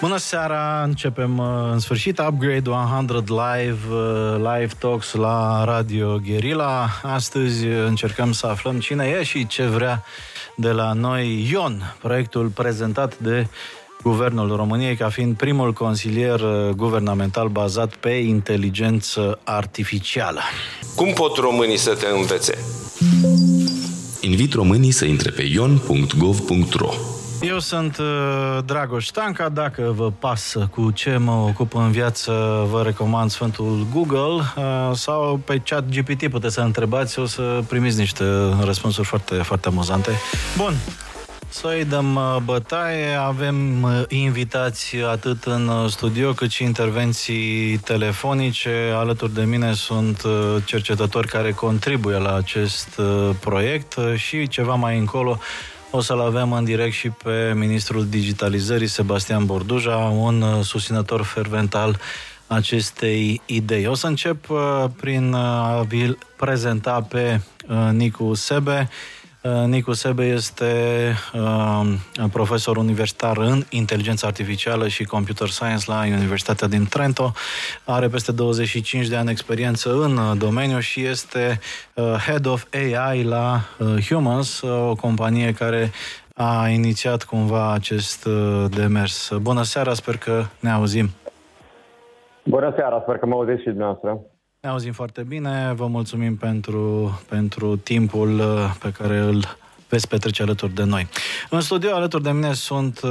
Bună seara, începem uh, în sfârșit Upgrade 100 Live, uh, live talks la Radio Guerilla. Astăzi încercăm să aflăm cine e și ce vrea de la noi Ion, proiectul prezentat de Guvernul României ca fiind primul consilier uh, guvernamental bazat pe inteligență artificială. Cum pot românii să te învețe? Invit românii să intre pe ion.gov.ro eu sunt uh, Dragoș Stanca, dacă vă pasă cu ce mă ocup în viață, vă recomand Sfântul Google uh, sau pe chat GPT puteți să întrebați, o să primiți niște răspunsuri foarte, foarte amuzante. Bun, să-i dăm uh, bătaie, avem uh, invitați atât în uh, studio cât și intervenții telefonice. Alături de mine sunt cercetători care contribuie la acest proiect și ceva mai încolo o să-l avem în direct și pe ministrul digitalizării, Sebastian Borduja, un susținător fervent al acestei idei. O să încep prin a vi prezenta pe Nicu Sebe, Uh, Nicu Sebe este uh, profesor universitar în inteligență artificială și computer science la Universitatea din Trento. Are peste 25 de ani experiență în uh, domeniu și este uh, Head of AI la uh, Humans, uh, o companie care a inițiat cumva acest uh, demers. Bună seara, sper că ne auzim. Bună seara, sper că mă auziți și dumneavoastră. Ne auzim foarte bine, vă mulțumim pentru, pentru timpul uh, pe care îl veți petrece alături de noi. În studio alături de mine sunt uh,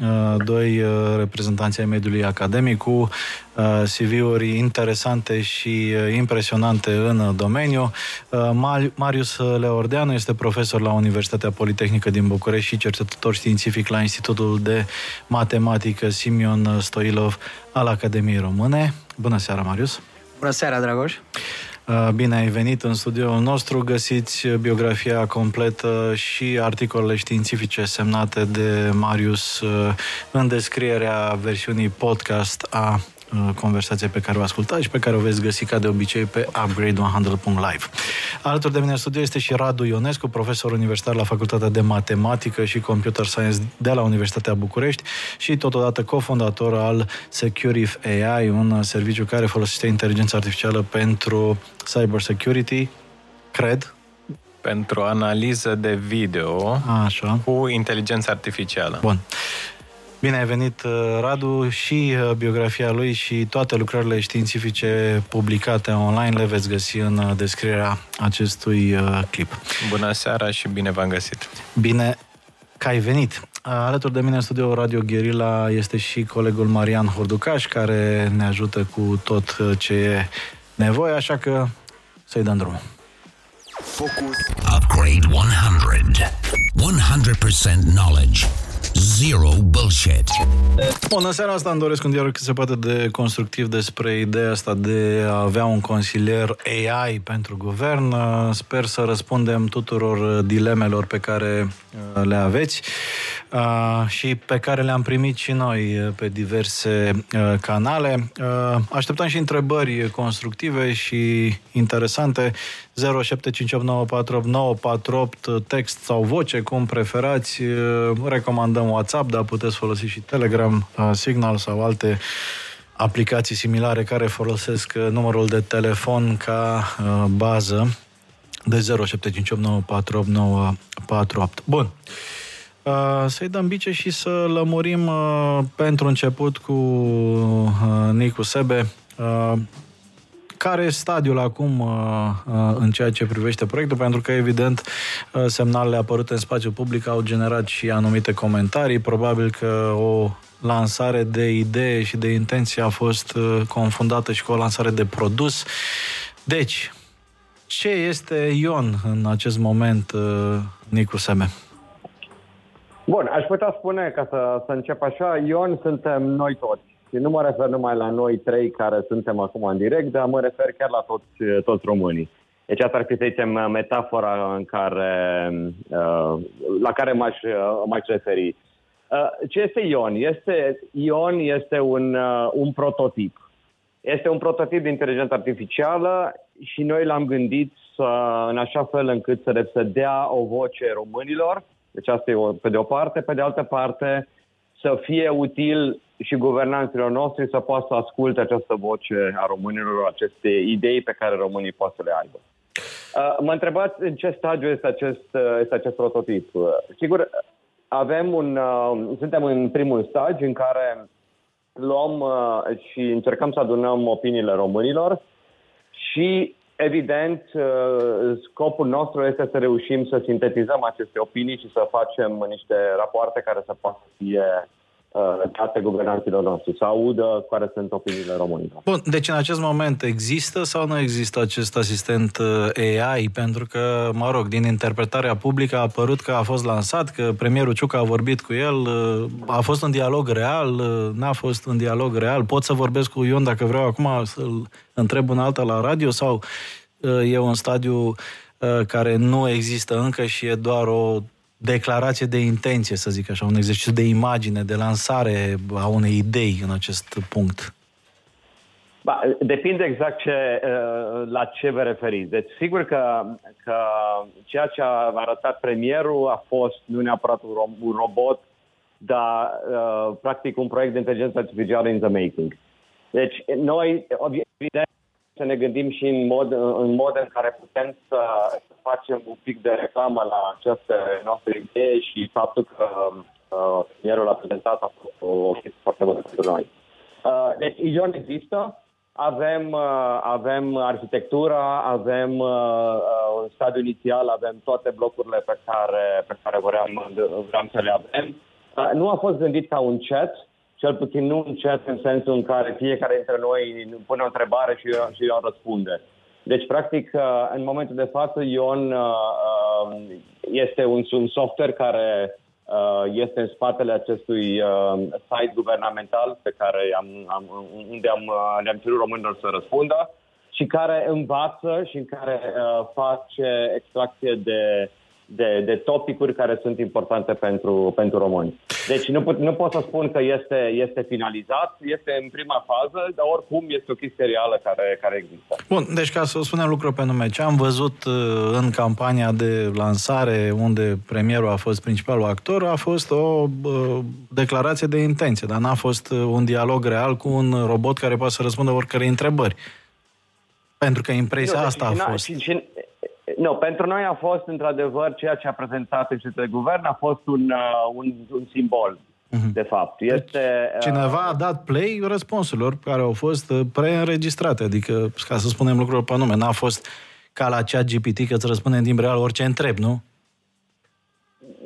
uh doi uh, reprezentanți ai mediului academic cu uh, CV-uri interesante și uh, impresionante în domeniu. Uh, Marius Leordeanu este profesor la Universitatea Politehnică din București și cercetător științific la Institutul de Matematică Simion Stoilov al Academiei Române. Bună seara, Marius! Bună seara, Dragoș! Uh, bine ai venit în studioul nostru. Găsiți biografia completă și articolele științifice semnate de Marius uh, în descrierea versiunii podcast a Uh, conversație pe care o ascultați și pe care o veți găsi ca de obicei pe upgrade100.live. Alături de mine în studio este și Radu Ionescu, profesor universitar la Facultatea de Matematică și Computer Science de la Universitatea București și totodată cofondator al Securif AI, un serviciu care folosește inteligența artificială pentru cyber security, cred, pentru analiză de video Așa. cu inteligență artificială. Bun. Bine ai venit, uh, Radu, și uh, biografia lui și toate lucrările științifice publicate online le veți găsi în uh, descrierea acestui clip. Bună seara și bine v-am găsit! Bine că ai venit! Alături de mine în studio Radio Guerilla este și colegul Marian Horducaș, care ne ajută cu tot ce e nevoie, așa că să-i dăm drumul. Focus. Upgrade 100. 100% knowledge. Zero bullshit. Bun, în seara asta îmi doresc un dialog cât se poate de constructiv despre ideea asta de a avea un consilier AI pentru guvern. Sper să răspundem tuturor dilemelor pe care uh, le aveți uh, și pe care le-am primit și noi uh, pe diverse canale. Așteptăm și întrebări constructive și interesante 0758948948 text sau voce, cum preferați. Recomandăm WhatsApp, dar puteți folosi și Telegram, Signal sau alte aplicații similare care folosesc numărul de telefon ca bază de 0758948948. Bun. Să-i dăm bice și să lămurim pentru început cu Nicu Sebe care e stadiul acum uh, uh, în ceea ce privește proiectul? Pentru că, evident, uh, semnalele apărute în spațiu public au generat și anumite comentarii. Probabil că o lansare de idee și de intenție a fost confundată și cu o lansare de produs. Deci, ce este Ion în acest moment, Nicu Seme? Bun, aș putea spune, ca să, să încep așa, Ion suntem noi toți și nu mă refer numai la noi trei care suntem acum în direct, dar mă refer chiar la toți, toți românii. Deci asta ar fi, să zicem, metafora în care, uh, la care m-aș, uh, m-aș referi. Uh, ce este Ion? Este, Ion este un, un prototip. Este un prototip de inteligență artificială și noi l-am gândit să, în așa fel încât să, să dea o voce românilor. Deci asta e o, pe de o parte. Pe de altă parte, să fie util și guvernanților noștri să poată să asculte această voce a românilor, aceste idei pe care românii pot să le aibă. Uh, mă întrebați în ce stadiu este acest, uh, este acest prototip. Uh, sigur, avem un, suntem în primul stadiu în care luăm și încercăm să adunăm opiniile românilor și Evident, scopul nostru este să reușim să sintetizăm aceste opinii și să facem niște rapoarte care să poată fie date uh, guvernanților noștri, să audă care sunt opiniile românilor. Bun, deci în acest moment există sau nu există acest asistent uh, AI? Pentru că, mă rog, din interpretarea publică a apărut că a fost lansat, că premierul Ciucă a vorbit cu el, uh, a fost un dialog real, n-a fost un dialog real, pot să vorbesc cu Ion dacă vreau acum să-l întreb un altă la radio sau e un stadiu care nu există încă și e doar o declarație de intenție, să zic așa, un exercițiu de imagine, de lansare a unei idei în acest punct? Ba, depinde exact ce, uh, la ce vă referiți. Deci, sigur că, că ceea ce a arătat premierul a fost nu neapărat un, robot, dar uh, practic un proiect de inteligență artificială in the making. Deci, noi, evident, să ne gândim și în mod în, mod în care putem să, facem un pic de reclamă la această noastră idee și faptul că uh, premierul a prezentat a fost o, o chestie foarte bună pentru noi. Uh, deci, Ion există, avem, uh, avem arhitectura, avem uh, uh, un stadiu inițial, avem toate blocurile pe care, pe care vreau, vreau să le avem. Uh, nu a fost gândit ca un chat, cel puțin nu un chat în sensul în care fiecare dintre noi pune o întrebare și eu, și eu răspunde. Deci, practic, uh, în momentul de față, Ion uh, uh, este un, un software care este în spatele acestui site guvernamental pe care am, am, unde am, le-am cerut românilor să răspundă și care învață și în care face extracție de de, de topicuri care sunt importante pentru, pentru români. Deci nu, pot, nu pot să spun că este, este finalizat, este în prima fază, dar oricum este o chestie reală care, care există. Bun, deci ca să spunem lucruri pe nume, ce am văzut uh, în campania de lansare unde premierul a fost principalul actor a fost o uh, declarație de intenție, dar n-a fost uh, un dialog real cu un robot care poate să răspundă oricărei întrebări. Pentru că impresia nu, asta deci, a fost. Și, și, nu, pentru noi a fost într-adevăr ceea ce a prezentat de guvern a fost un, uh, un, un simbol, uh-huh. de fapt. Deci, este, deci, cineva uh, a dat play răspunsurilor care au fost uh, preînregistrate, adică, ca să spunem lucrurile pe nume, n-a fost ca la chat GPT că îți răspunde în timp real orice întreb, nu?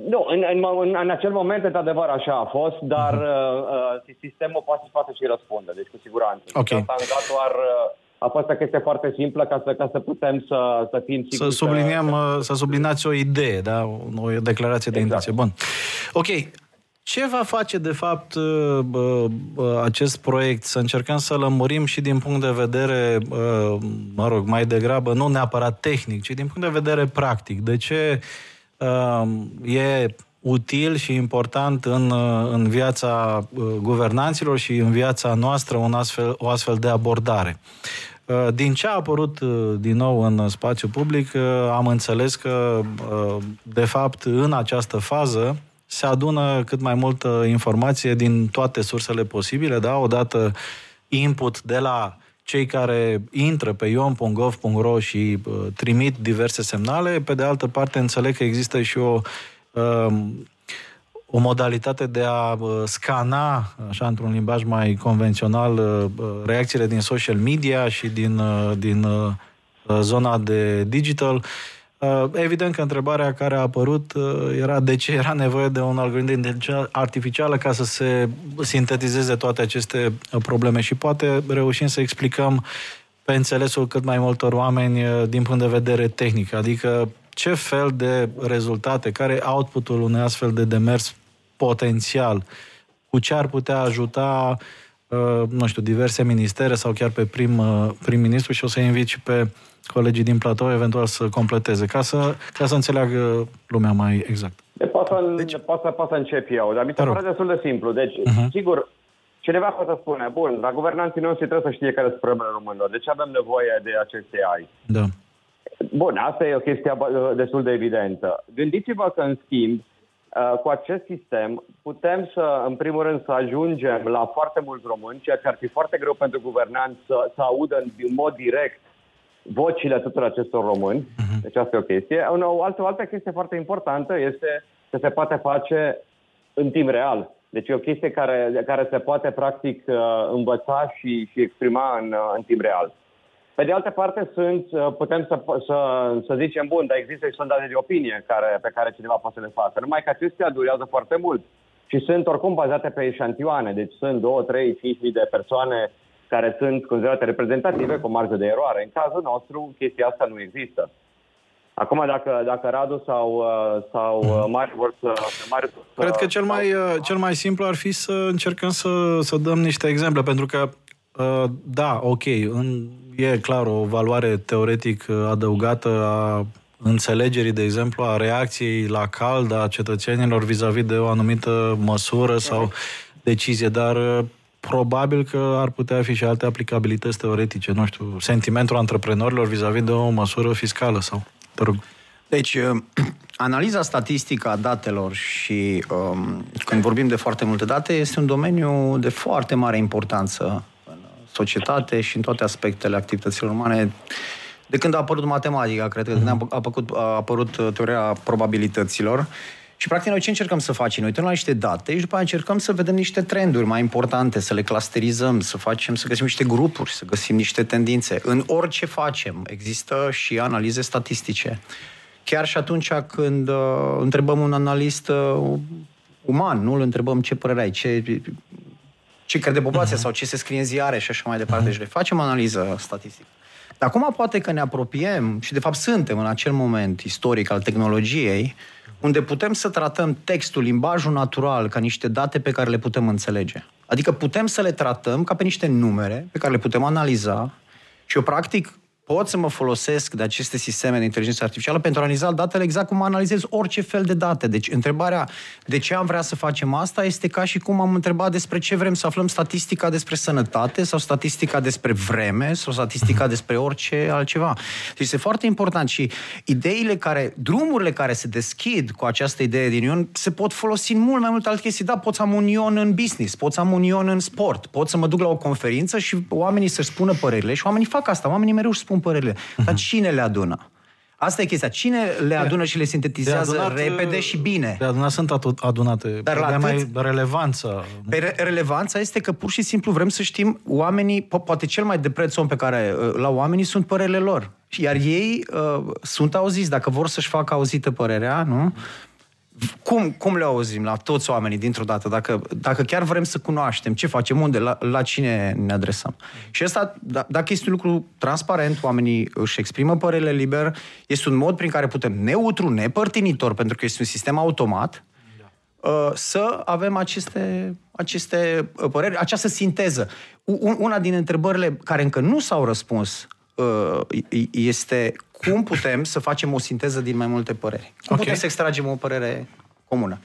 Nu, în, în, în, în acel moment, într-adevăr, așa a fost, dar uh-huh. uh, sistemul poate să poate și răspunde, deci cu siguranță. Ok. Asta am dat doar... Uh, a fost o chestie foarte simplă ca să, ca să putem să, să fim siguri. Să subliniem, că... să sublinați o idee, da? o declarație de exact. intenție. Bun. Ok. Ce va face, de fapt, acest proiect? Să încercăm să lămurim și din punct de vedere, mă rog, mai degrabă, nu neapărat tehnic, ci din punct de vedere practic. De ce e util și important în, în viața guvernanților și în viața noastră un astfel, o astfel de abordare. Uh, din ce a apărut uh, din nou în spațiu public, uh, am înțeles că, de fapt, în această fază se adună cât mai multă informație din toate sursele posibile, da? Odată input de la cei care intră pe ion.gov.ro și trimit diverse semnale, pe de altă parte înțeleg că există și o o modalitate de a scana, așa într-un limbaj mai convențional, reacțiile din social media și din, din zona de digital. Evident că întrebarea care a apărut era de ce era nevoie de un algoritm de inteligență artificială ca să se sintetizeze toate aceste probleme și poate reușim să explicăm pe înțelesul cât mai multor oameni din punct de vedere tehnic, adică ce fel de rezultate, care e outputul unui astfel de demers potențial, cu ce ar putea ajuta, uh, nu știu, diverse ministere sau chiar pe prim, uh, prim-ministru și o să invit și pe colegii din platou eventual să completeze, ca să, ca să înțeleagă lumea mai exact. De poate să, deci, poate, să, poate să încep eu, dar mi se pare destul de simplu. Deci, uh-huh. sigur, cineva poate spune, bun, la guvernanții noștri trebuie să știe care sunt problemele românilor. De ce avem nevoie de aceste AI? Da. Bun, asta e o chestie destul de evidentă. Gândiți-vă că, în schimb, Uh, cu acest sistem putem să, în primul rând, să ajungem la foarte mulți români, ceea ce ar fi foarte greu pentru guvernanți să, să audă în mod direct vocile tuturor acestor români. Uh-huh. Deci asta e o chestie. O altă, o altă chestie foarte importantă este că se poate face în timp real. Deci e o chestie care, care se poate practic uh, învăța și, și exprima în, uh, în timp real. Pe de altă parte, sunt, uh, putem să, să, să zicem, bun, dar există și sondaje de opinie care, pe care cineva poate să le facă. Numai că acestea durează foarte mult și sunt oricum bazate pe eșantioane. Deci sunt 2, 3, 5 mii de persoane care sunt considerate reprezentative cu marjă de eroare. În cazul nostru, chestia asta nu există. Acum, dacă, dacă Radu sau, uh, sau uh, Mari vor să... Mari, Cred că cel mai, cel mai simplu ar fi să încercăm să, să dăm niște exemple, pentru că, da, ok, în e clar o valoare teoretic adăugată a înțelegerii, de exemplu, a reacției la cald a cetățenilor vis-a-vis de o anumită măsură sau decizie, dar uh, probabil că ar putea fi și alte aplicabilități teoretice, nu știu, sentimentul antreprenorilor vis-a-vis de o măsură fiscală sau, te rog. Deci, uh, analiza statistică a datelor și um, când vorbim de foarte multe date, este un domeniu de foarte mare importanță societate și în toate aspectele activităților umane. De când a apărut matematica, cred că uh-huh. a, apărut, a apărut uh, teoria probabilităților. Și, practic, noi ce încercăm să facem? Noi uităm la niște date și după aceea încercăm să vedem niște trenduri mai importante, să le clusterizăm, să facem, să găsim niște grupuri, să găsim niște tendințe. În orice facem, există și analize statistice. Chiar și atunci când uh, întrebăm un analist uh, uman, nu îl întrebăm ce părere ai, ce ce crede populația uh-huh. sau ce se scrie în ziare și așa mai departe. Uh-huh. Deci le facem analiză statistică. Dar acum poate că ne apropiem și de fapt suntem în acel moment istoric al tehnologiei unde putem să tratăm textul, limbajul natural ca niște date pe care le putem înțelege. Adică putem să le tratăm ca pe niște numere pe care le putem analiza și eu practic pot să mă folosesc de aceste sisteme de inteligență artificială pentru a analiza datele exact cum analizez orice fel de date. Deci întrebarea de ce am vrea să facem asta este ca și cum am întrebat despre ce vrem să aflăm statistica despre sănătate sau statistica despre vreme sau statistica mhm. despre orice altceva. Deci este foarte important și ideile care, drumurile care se deschid cu această idee din Ion se pot folosi în mult mai multe alte chestii. Da, poți am un Ion în business, poți am un Ion în sport, pot să mă duc la o conferință și oamenii să-și spună părerile și oamenii fac asta. Oamenii mereu își spun spun părerile. Uh-huh. Dar cine le adună? Asta e chestia. Cine le adună și le sintetizează adunat, repede și bine? De adunat sunt adunate. Dar la mai relevanță. Pe re- relevanța este că pur și simplu vrem să știm oamenii, po- poate cel mai de preț om pe care uh, la oamenii sunt părerile lor. Iar ei uh, sunt auziți. Dacă vor să-și facă auzită părerea, nu? Cum, cum le auzim la toți oamenii dintr-o dată? Dacă, dacă chiar vrem să cunoaștem ce facem, unde, la, la cine ne adresăm. Și asta, d- dacă este un lucru transparent, oamenii își exprimă părerile liber, este un mod prin care putem, neutru, nepărtinitor, pentru că este un sistem automat, uh, să avem aceste, aceste uh, păreri, această sinteză. Una din întrebările care încă nu s-au răspuns uh, este cum putem să facem o sinteză din mai multe păreri? Cum okay. putem să extragem o părere comună?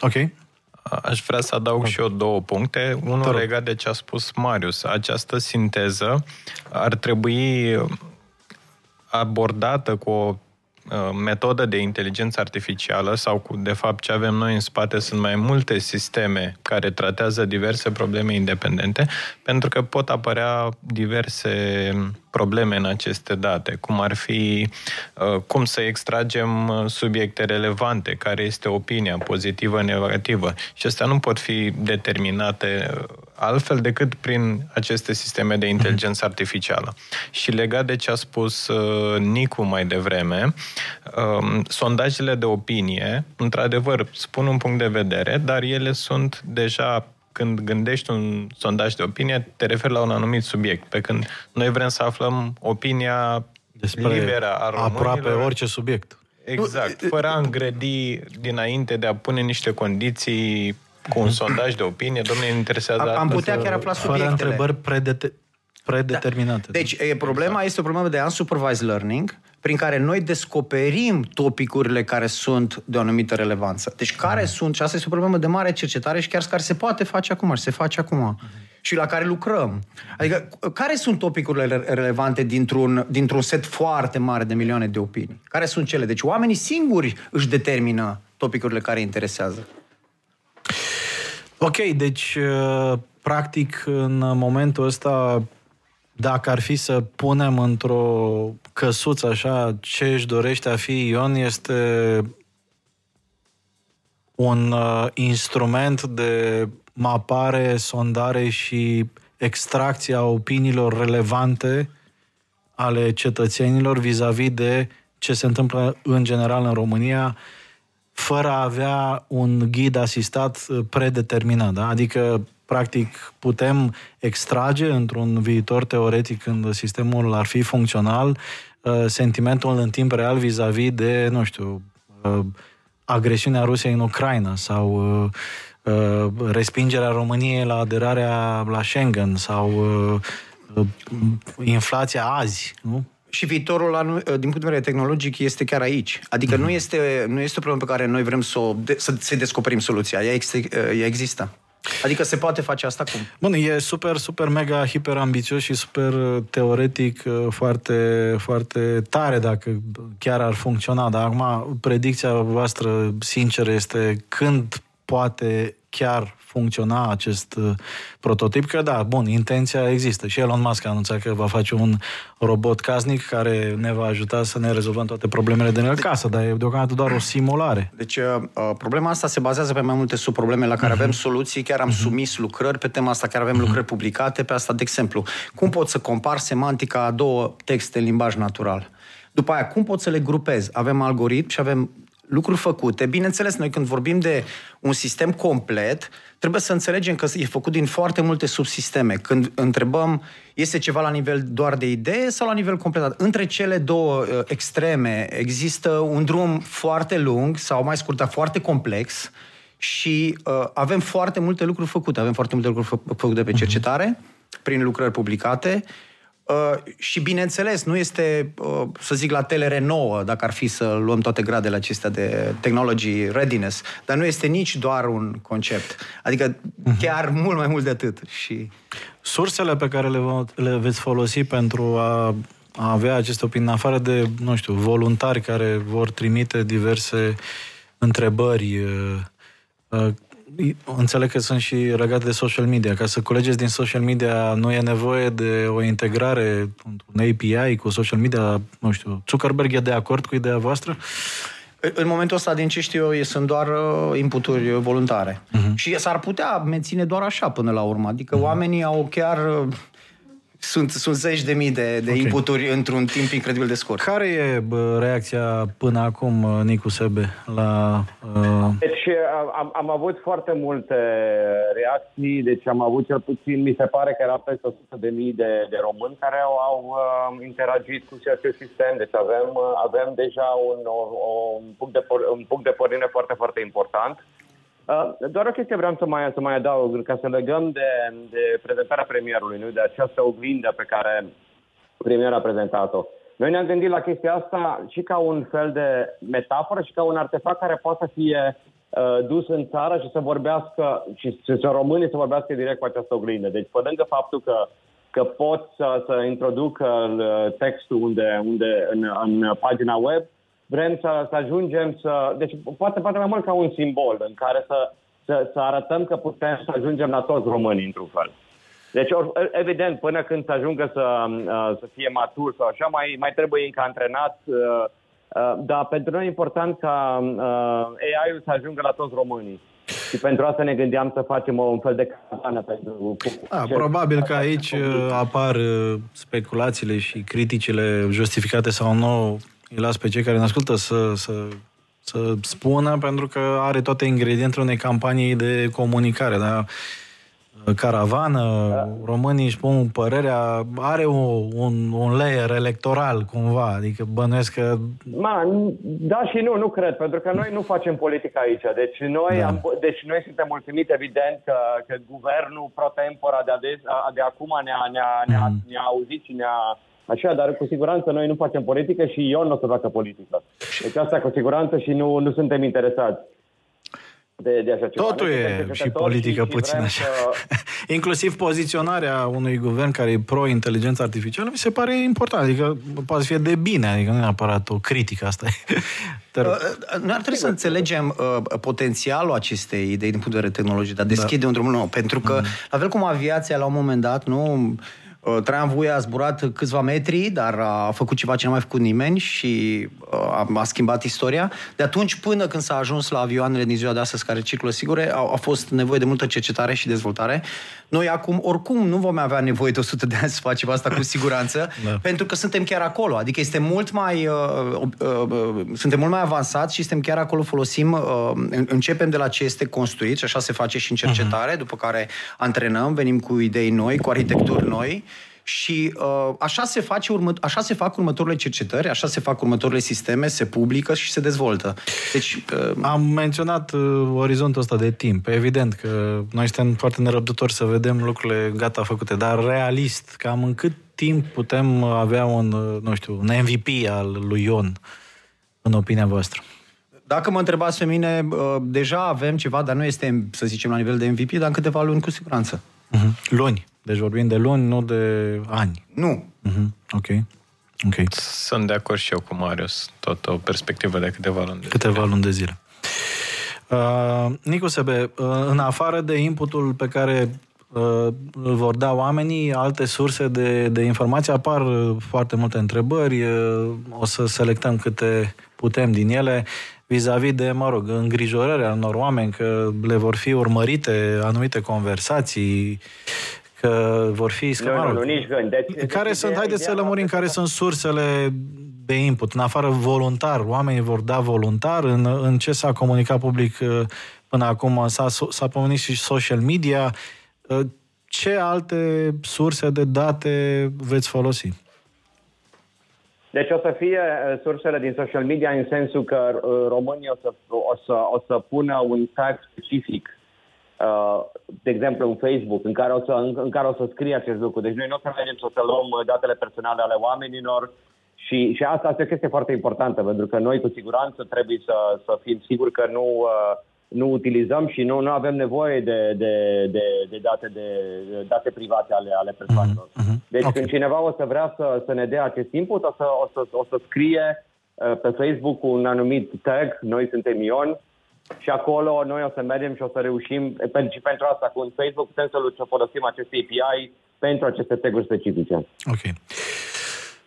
Ok. Aș vrea să adaug și eu două puncte. Unul legat de ce a spus Marius. Această sinteză ar trebui abordată cu o Uh, metodă de inteligență artificială sau cu, de fapt, ce avem noi în spate sunt mai multe sisteme care tratează diverse probleme independente, pentru că pot apărea diverse probleme în aceste date, cum ar fi uh, cum să extragem uh, subiecte relevante, care este opinia pozitivă, negativă. Și astea nu pot fi determinate altfel decât prin aceste sisteme de inteligență artificială. Și legat de ce a spus uh, Nicu mai devreme, uh, sondajele de opinie, într-adevăr, spun un punct de vedere, dar ele sunt deja când gândești un sondaj de opinie, te referi la un anumit subiect, pe când noi vrem să aflăm opinia Despre liberă a românilor. Aproape orice subiect. Exact, fără a îngrădi dinainte de a pune niște condiții cu un sondaj de opinie, domnule, ne interesează... Am putea chiar afla subiectele. Fără întrebări predete- predeterminate. Da. Deci, e, problema exact. este o problemă de unsupervised learning, prin care noi descoperim topicurile care sunt de o anumită relevanță. Deci, care mm. sunt, și asta este o problemă de mare cercetare și chiar care se poate face acum și se face acum. Mm. și la care lucrăm. Adică, care sunt topicurile relevante dintr-un, dintr-un set foarte mare de milioane de opinii? Care sunt cele? Deci oamenii singuri își determină topicurile care interesează. Ok, deci, uh, practic, în momentul ăsta, dacă ar fi să punem într-o căsuță așa ce își dorește a fi Ion, este un uh, instrument de mapare, sondare și extracția opiniilor relevante ale cetățenilor vis-a-vis de ce se întâmplă în general în România, fără a avea un ghid asistat uh, predeterminat. Da? Adică, practic, putem extrage într-un viitor teoretic când sistemul ar fi funcțional uh, sentimentul în timp real vis-a-vis de, nu știu, uh, agresiunea Rusiei în Ucraina sau respingerea României la aderarea la Schengen sau inflația azi, nu? Și viitorul, din punct de vedere tehnologic, este chiar aici. Adică mm-hmm. nu, este, nu este o problemă pe care noi vrem să, o de, să, să descoperim soluția. Ea, ex, ea există. Adică se poate face asta cum? Bun, e super, super, mega, hiper ambițios și super teoretic, foarte, foarte tare dacă chiar ar funcționa. Dar acum, predicția voastră, sinceră, este când poate chiar funcționa acest uh, prototip, că da, bun, intenția există. Și Elon Musk a anunțat că va face un robot casnic care ne va ajuta să ne rezolvăm toate problemele de casă, dar e deocamdată doar o simulare. Deci, uh, uh, problema asta se bazează pe mai multe subprobleme la care uh-huh. avem soluții. Chiar am uh-huh. sumis lucrări pe tema asta, chiar avem uh-huh. lucrări publicate pe asta. De exemplu, cum pot să compar semantica a două texte în limbaj natural? După aia, cum pot să le grupez? Avem algoritm și avem lucruri făcute. Bineînțeles, noi când vorbim de un sistem complet, trebuie să înțelegem că e făcut din foarte multe subsisteme. Când întrebăm, este ceva la nivel doar de idee sau la nivel completat? Între cele două uh, extreme există un drum foarte lung sau mai scurt, dar foarte complex și uh, avem foarte multe lucruri făcute. Avem foarte multe lucruri fă- făcute pe mhm. cercetare, uh-huh. prin lucrări publicate, Uh, și bineînțeles, nu este, uh, să zic, la telere nouă, dacă ar fi să luăm toate gradele acestea de technology readiness, dar nu este nici doar un concept. Adică uh-huh. chiar mult mai mult de atât. Și... Sursele pe care le, le veți folosi pentru a, a avea aceste opinii, în afară de, nu știu, voluntari care vor trimite diverse întrebări, uh, înțeleg că sunt și legate de social media. Ca să colegeți din social media, nu e nevoie de o integrare un API cu social media, nu știu, Zuckerberg e de acord cu ideea voastră? În momentul ăsta, din ce știu eu, sunt doar uh, inputuri voluntare. Uh-huh. Și s-ar putea menține doar așa până la urmă. Adică uh-huh. oamenii au chiar uh, sunt, sunt zeci de mii de, de okay. inputuri într-un timp incredibil de scurt. Care e bă, reacția până acum, uh, Nicu Sebe, la... Uh... Deci am, am avut foarte multe reacții, deci am avut cel puțin, mi se pare că era peste 100 de mii de, de români care au, au uh, interagit cu acest sistem, deci avem, uh, avem deja un, o, o, un, punct de, un punct de pornire foarte, foarte important. Uh, doar o chestie vreau să mai, să mai adaug, ca să legăm de, de prezentarea premierului, nu? de această oglindă pe care premierul a prezentat-o. Noi ne-am gândit la chestia asta și ca un fel de metaforă și ca un artefact care poate să fie uh, dus în țară și să vorbească, și să, să românii să vorbească direct cu această oglindă. Deci, pe lângă faptul că, că pot să, să introducă uh, textul unde, unde în, în pagina web, vrem să, să ajungem să... Deci poate, poate mai mult ca un simbol în care să, să, să arătăm că putem să ajungem la toți românii într-un fel. Deci, evident, până când să ajungă să, uh, să fie matur sau așa, mai, mai trebuie încă antrenat, uh, uh, dar pentru noi e important ca AI-ul să ajungă la toți românii. Și pentru asta ne gândeam să facem un fel de campanie pentru... A, probabil că aici apar speculațiile și criticile justificate sau nu îi las pe cei care ne ascultă să, să, să spună, pentru că are toate ingredientele unei campanii de comunicare, da? Caravană, da. românii își spun părerea, are o, un, un layer electoral cumva, adică bănuiesc că... Ma, da și nu, nu cred, pentru că noi nu facem politică aici. Deci noi, da. am, deci noi suntem mulțumiți, evident, că, că guvernul pro tempora de, ades, de acum ne-a, ne-a, ne-a, mm. ne-a auzit și ne-a Așa, dar cu siguranță noi nu facem politică și eu nu o să facă politică. Deci asta cu siguranță și nu, nu suntem interesați. De, de așa ceva. Totul e și politică și puțin așa. Să... Inclusiv poziționarea unui guvern care e pro-inteligență artificială mi se pare important. Adică poate să fie de bine, adică nu e neapărat o critică asta. Uh, uh, noi ar trebui să înțelegem uh, potențialul acestei idei din punct de vedere tehnologic, dar deschide da. un drum nou. Pentru că, mm-hmm. la fel cum aviația la un moment dat, nu Uh, Traian Vuia a zburat câțiva metri, dar a făcut ceva ce nu a mai făcut nimeni și uh, a, a schimbat istoria. De atunci până când s-a ajuns la avioanele din ziua de astăzi care circulă sigure, a, a fost nevoie de multă cercetare și dezvoltare. Noi acum, oricum, nu vom avea nevoie de 100 de ani să facem asta cu siguranță, da. pentru că suntem chiar acolo. Adică este mult mai, uh, uh, uh, suntem mult mai avansați și suntem chiar acolo, folosim, uh, începem de la ce este construit și așa se face și în cercetare, uh-huh. după care antrenăm, venim cu idei noi, cu arhitecturi noi și uh, așa, se face urmă, așa se fac următoarele cercetări, așa se fac următoarele sisteme, se publică și se dezvoltă. Deci, uh... Am menționat uh, orizontul ăsta de timp. Evident că noi suntem foarte nerăbdători să vedem lucrurile gata făcute, dar realist, cam în cât timp putem avea un, uh, nu știu, un MVP al lui Ion, în opinia voastră? Dacă mă întrebați pe mine, uh, deja avem ceva, dar nu este, să zicem, la nivel de MVP, dar în câteva luni cu siguranță. Uh-huh. Luni. Deci vorbim de luni, nu de ani. Nu. Uh-huh. Ok. Ok. Sunt de acord și eu cu Marius. Tot o perspectivă de câteva luni de Câteva zile. luni de zile. Uh, Nicu Sebe, uh, în afară de inputul pe care uh, îl vor da oamenii, alte surse de, de informații, apar uh, foarte multe întrebări, uh, o să selectăm câte putem din ele vis-a-vis de, mă rog, îngrijorarea unor oameni că le vor fi urmărite anumite conversații, că vor fi scămare. Nu, nu, nu, nici gând. Deci, deci care deci, sunt, haideți să lămurim care sunt sursele de input, în afară voluntar, oamenii vor da voluntar, în, în ce s-a comunicat public uh, până acum, s-a, s-a pomenit și social media, uh, ce alte surse de date veți folosi? Deci o să fie uh, sursele din social media în sensul că românii o să, o să, o să pună un tag specific Uh, de exemplu, un Facebook, în care, o să, în, în care o să scrie acest lucru. Deci noi nu o să mergem să, să luăm uh, datele personale ale oamenilor și, și asta este o chestie foarte importantă, pentru că noi cu siguranță trebuie să, să fim siguri că nu, uh, nu utilizăm și nu, nu avem nevoie de, de, de, de, date, de, de date private ale, ale persoanelor. Mm-hmm. Deci okay. când cineva o să vrea să, să ne dea acest input, o să, o să, o să scrie pe Facebook un anumit tag, noi suntem Ion, și acolo noi o să mergem și o să reușim, și pentru asta cu un Facebook putem să folosim aceste API pentru aceste tag specifice. Ok.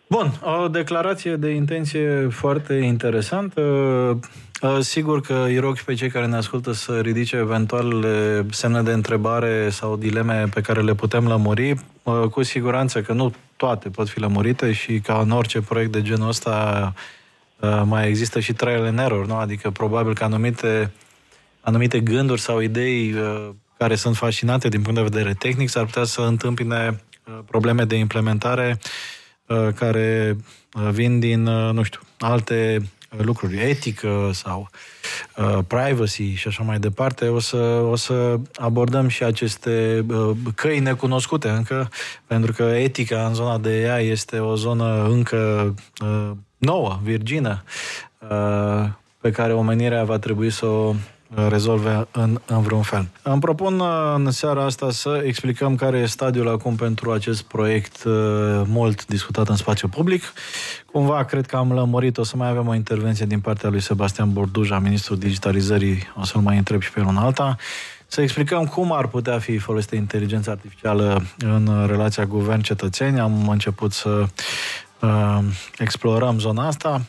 Bun, o declarație de intenție foarte interesantă. Sigur că îi rog și pe cei care ne ascultă să ridice eventuale semne de întrebare sau dileme pe care le putem lămuri. Cu siguranță că nu toate pot fi lămurite și ca în orice proiect de genul ăsta Uh, mai există și trial and error, nu? Adică probabil că anumite, anumite gânduri sau idei uh, care sunt fascinante din punct de vedere tehnic s-ar putea să întâmpine uh, probleme de implementare care vin din, nu știu, alte lucruri, etică sau uh, privacy și așa mai departe, o să, o să abordăm și aceste uh, căi necunoscute încă, pentru că etica în zona de AI este o zonă încă uh, nouă, virgină, uh, pe care omenirea va trebui să o uh, rezolve în, în vreun fel. Îmi propun uh, în seara asta să explicăm care e stadiul acum pentru acest proiect mult discutat în spațiu public. Cumva, cred că am lămurit, o să mai avem o intervenție din partea lui Sebastian Borduja, ministrul digitalizării, o să-l mai întreb și pe un alta, să explicăm cum ar putea fi folosită inteligența artificială în relația guvern-cetățeni. Am început să uh, explorăm zona asta.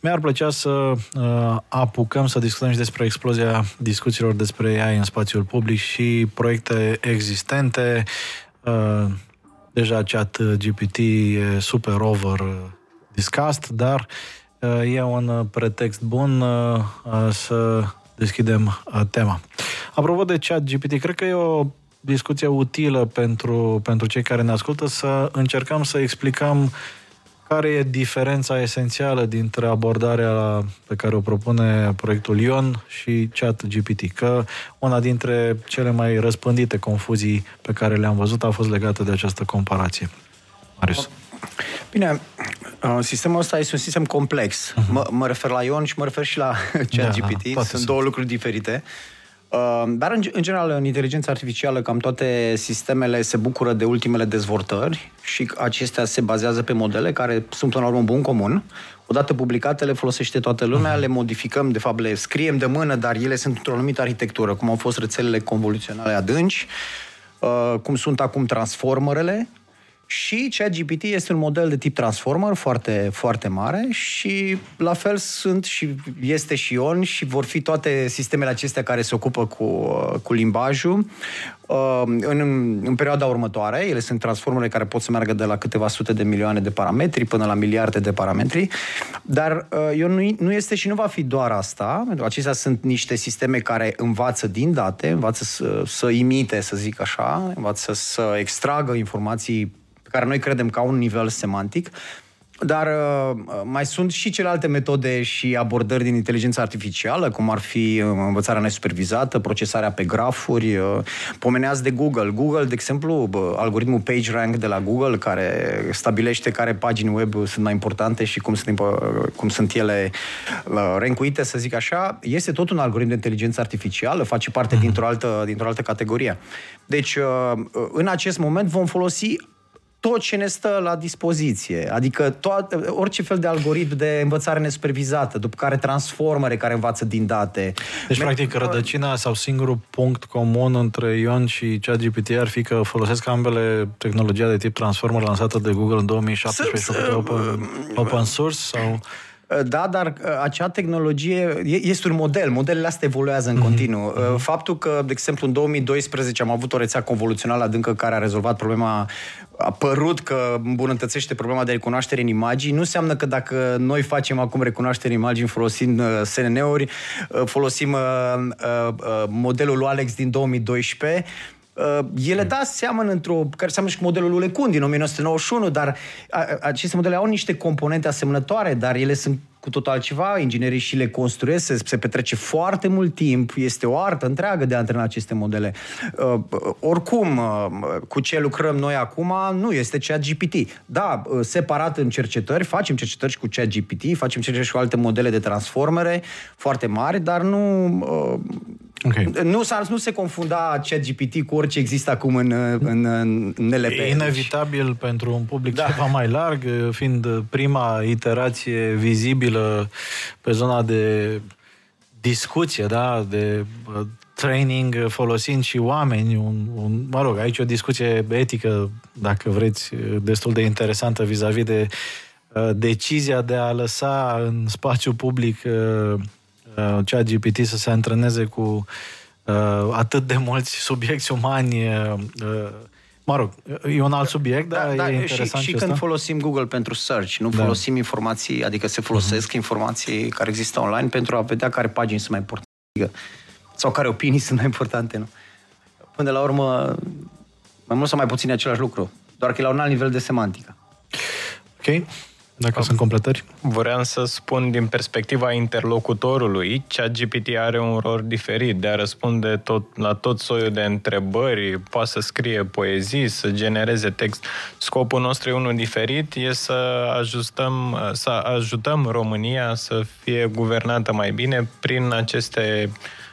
Mi-ar plăcea să uh, apucăm să discutăm și despre explozia discuțiilor despre AI în spațiul public și proiecte existente. Uh, deja chat GPT e super over discussed, dar uh, e un pretext bun uh, să deschidem uh, tema. Apropo de chat GPT, cred că e o discuție utilă pentru, pentru cei care ne ascultă să încercăm să explicăm uh, care e diferența esențială dintre abordarea pe care o propune proiectul Ion și chat GPT? Că una dintre cele mai răspândite confuzii pe care le-am văzut a fost legată de această comparație. Marius. Bine, uh, sistemul ăsta este un sistem complex. Uh-huh. Mă, mă refer la Ion și mă refer și la chat da, GPT. Da, Sunt două lucruri diferite. Uh, dar, în, în general, în inteligența artificială, cam toate sistemele se bucură de ultimele dezvoltări și acestea se bazează pe modele care sunt, până la urmă, un bun comun. Odată publicate, le folosește toată lumea, le modificăm, de fapt, le scriem de mână, dar ele sunt într-o anumită arhitectură, cum au fost rețelele convoluționale adânci, uh, cum sunt acum transformerele, și ChatGPT este un model de tip transformer foarte, foarte mare și la fel sunt și este și Ion și vor fi toate sistemele acestea care se ocupă cu, cu limbajul uh, în, în perioada următoare. Ele sunt transformere care pot să meargă de la câteva sute de milioane de parametri până la miliarde de parametri, dar uh, Ion nu, nu este și nu va fi doar asta, pentru că acestea sunt niște sisteme care învață din date, învață să, să imite, să zic așa, învață să extragă informații care noi credem că au un nivel semantic, dar uh, mai sunt și celelalte metode și abordări din inteligența artificială, cum ar fi uh, învățarea nesupervizată, procesarea pe grafuri. Uh, pomeneați de Google. Google, de exemplu, algoritmul PageRank de la Google, care stabilește care pagini web sunt mai importante și cum sunt, cum sunt ele rencuite, să zic așa, este tot un algoritm de inteligență artificială, face parte mm-hmm. dintr-o altă, dintr-o altă categorie. Deci, în acest moment vom folosi tot ce ne stă la dispoziție. Adică toate, orice fel de algoritm de învățare nesupervizată, după care transformere care învață din date. Deci, Me- practic, rădăcina sau singurul punct comun între Ion și ChatGPT ar fi că folosesc ambele tehnologia de tip transformer lansată de Google în 2017 și făcută open, open source sau... Uh, da, dar uh, acea tehnologie este un model. Modelele astea evoluează în mm-hmm. continuu. Mm-hmm. Faptul că, de exemplu, în 2012 am avut o rețea convoluțională adâncă care a rezolvat problema a părut că îmbunătățește problema de recunoaștere în imagini, nu înseamnă că dacă noi facem acum recunoaștere în imagini folosind uh, SNN-uri, uh, folosim uh, uh, uh, modelul lui Alex din 2012, Uh, ele, da, seamănă într-o... care seamănă și cu modelul lui Lecun din 1991, dar a, aceste modele au niște componente asemănătoare, dar ele sunt cu totul altceva, inginerii și le construiesc, se, se petrece foarte mult timp, este o artă întreagă de a antrena aceste modele. Uh, oricum, uh, cu ce lucrăm noi acum nu este ChatGPT. Da, uh, separat în cercetări, facem cercetări și cu ChatGPT, facem cercetări și cu alte modele de transformere foarte mari, dar nu... Uh, Okay. Nu, nu se confunda ChatGPT cu orice există acum în, în, în NLP. E inevitabil pentru un public da. ceva mai larg, fiind prima iterație vizibilă pe zona de discuție, da, de training folosind și oameni, un, un, mă rog, aici o discuție etică, dacă vreți, destul de interesantă vis-a-vis de uh, decizia de a lăsa în spațiu public uh, uh, ChatGPT să se antreneze cu uh, atât de mulți subiecti umani uh, uh Mă rog, e un alt subiect, da, dar da, e interesant Și, și când folosim Google pentru search, nu da. folosim informații, adică se folosesc uh-huh. informații care există online pentru a vedea care pagini sunt mai importante sau care opinii sunt mai importante, nu? Până la urmă, mai mult sau mai puțin același lucru, doar că e la un alt nivel de semantică. Ok. Dacă sunt completări? Vreau să spun din perspectiva interlocutorului, ChatGPT are un rol diferit de a răspunde tot, la tot soiul de întrebări, poate să scrie poezii, să genereze text. Scopul nostru e unul diferit, e să ajustăm, să ajutăm România să fie guvernată mai bine prin aceste uh, Uh,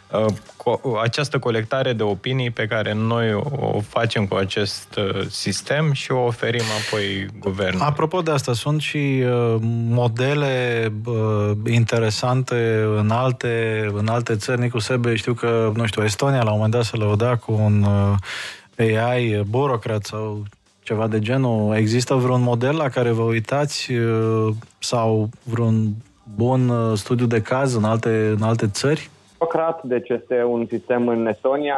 această colectare de opinii pe care noi o facem cu acest uh, sistem și o oferim apoi guvernului. Apropo de asta, sunt și uh, modele interesante în alte, în alte țări. Nicu Sebe, știu că, nu știu, Estonia la un moment dat se lăuda cu un AI burocrat sau ceva de genul. Există vreun model la care vă uitați sau vreun bun studiu de caz în alte, în alte țări? Socrat, deci este un sistem în Estonia.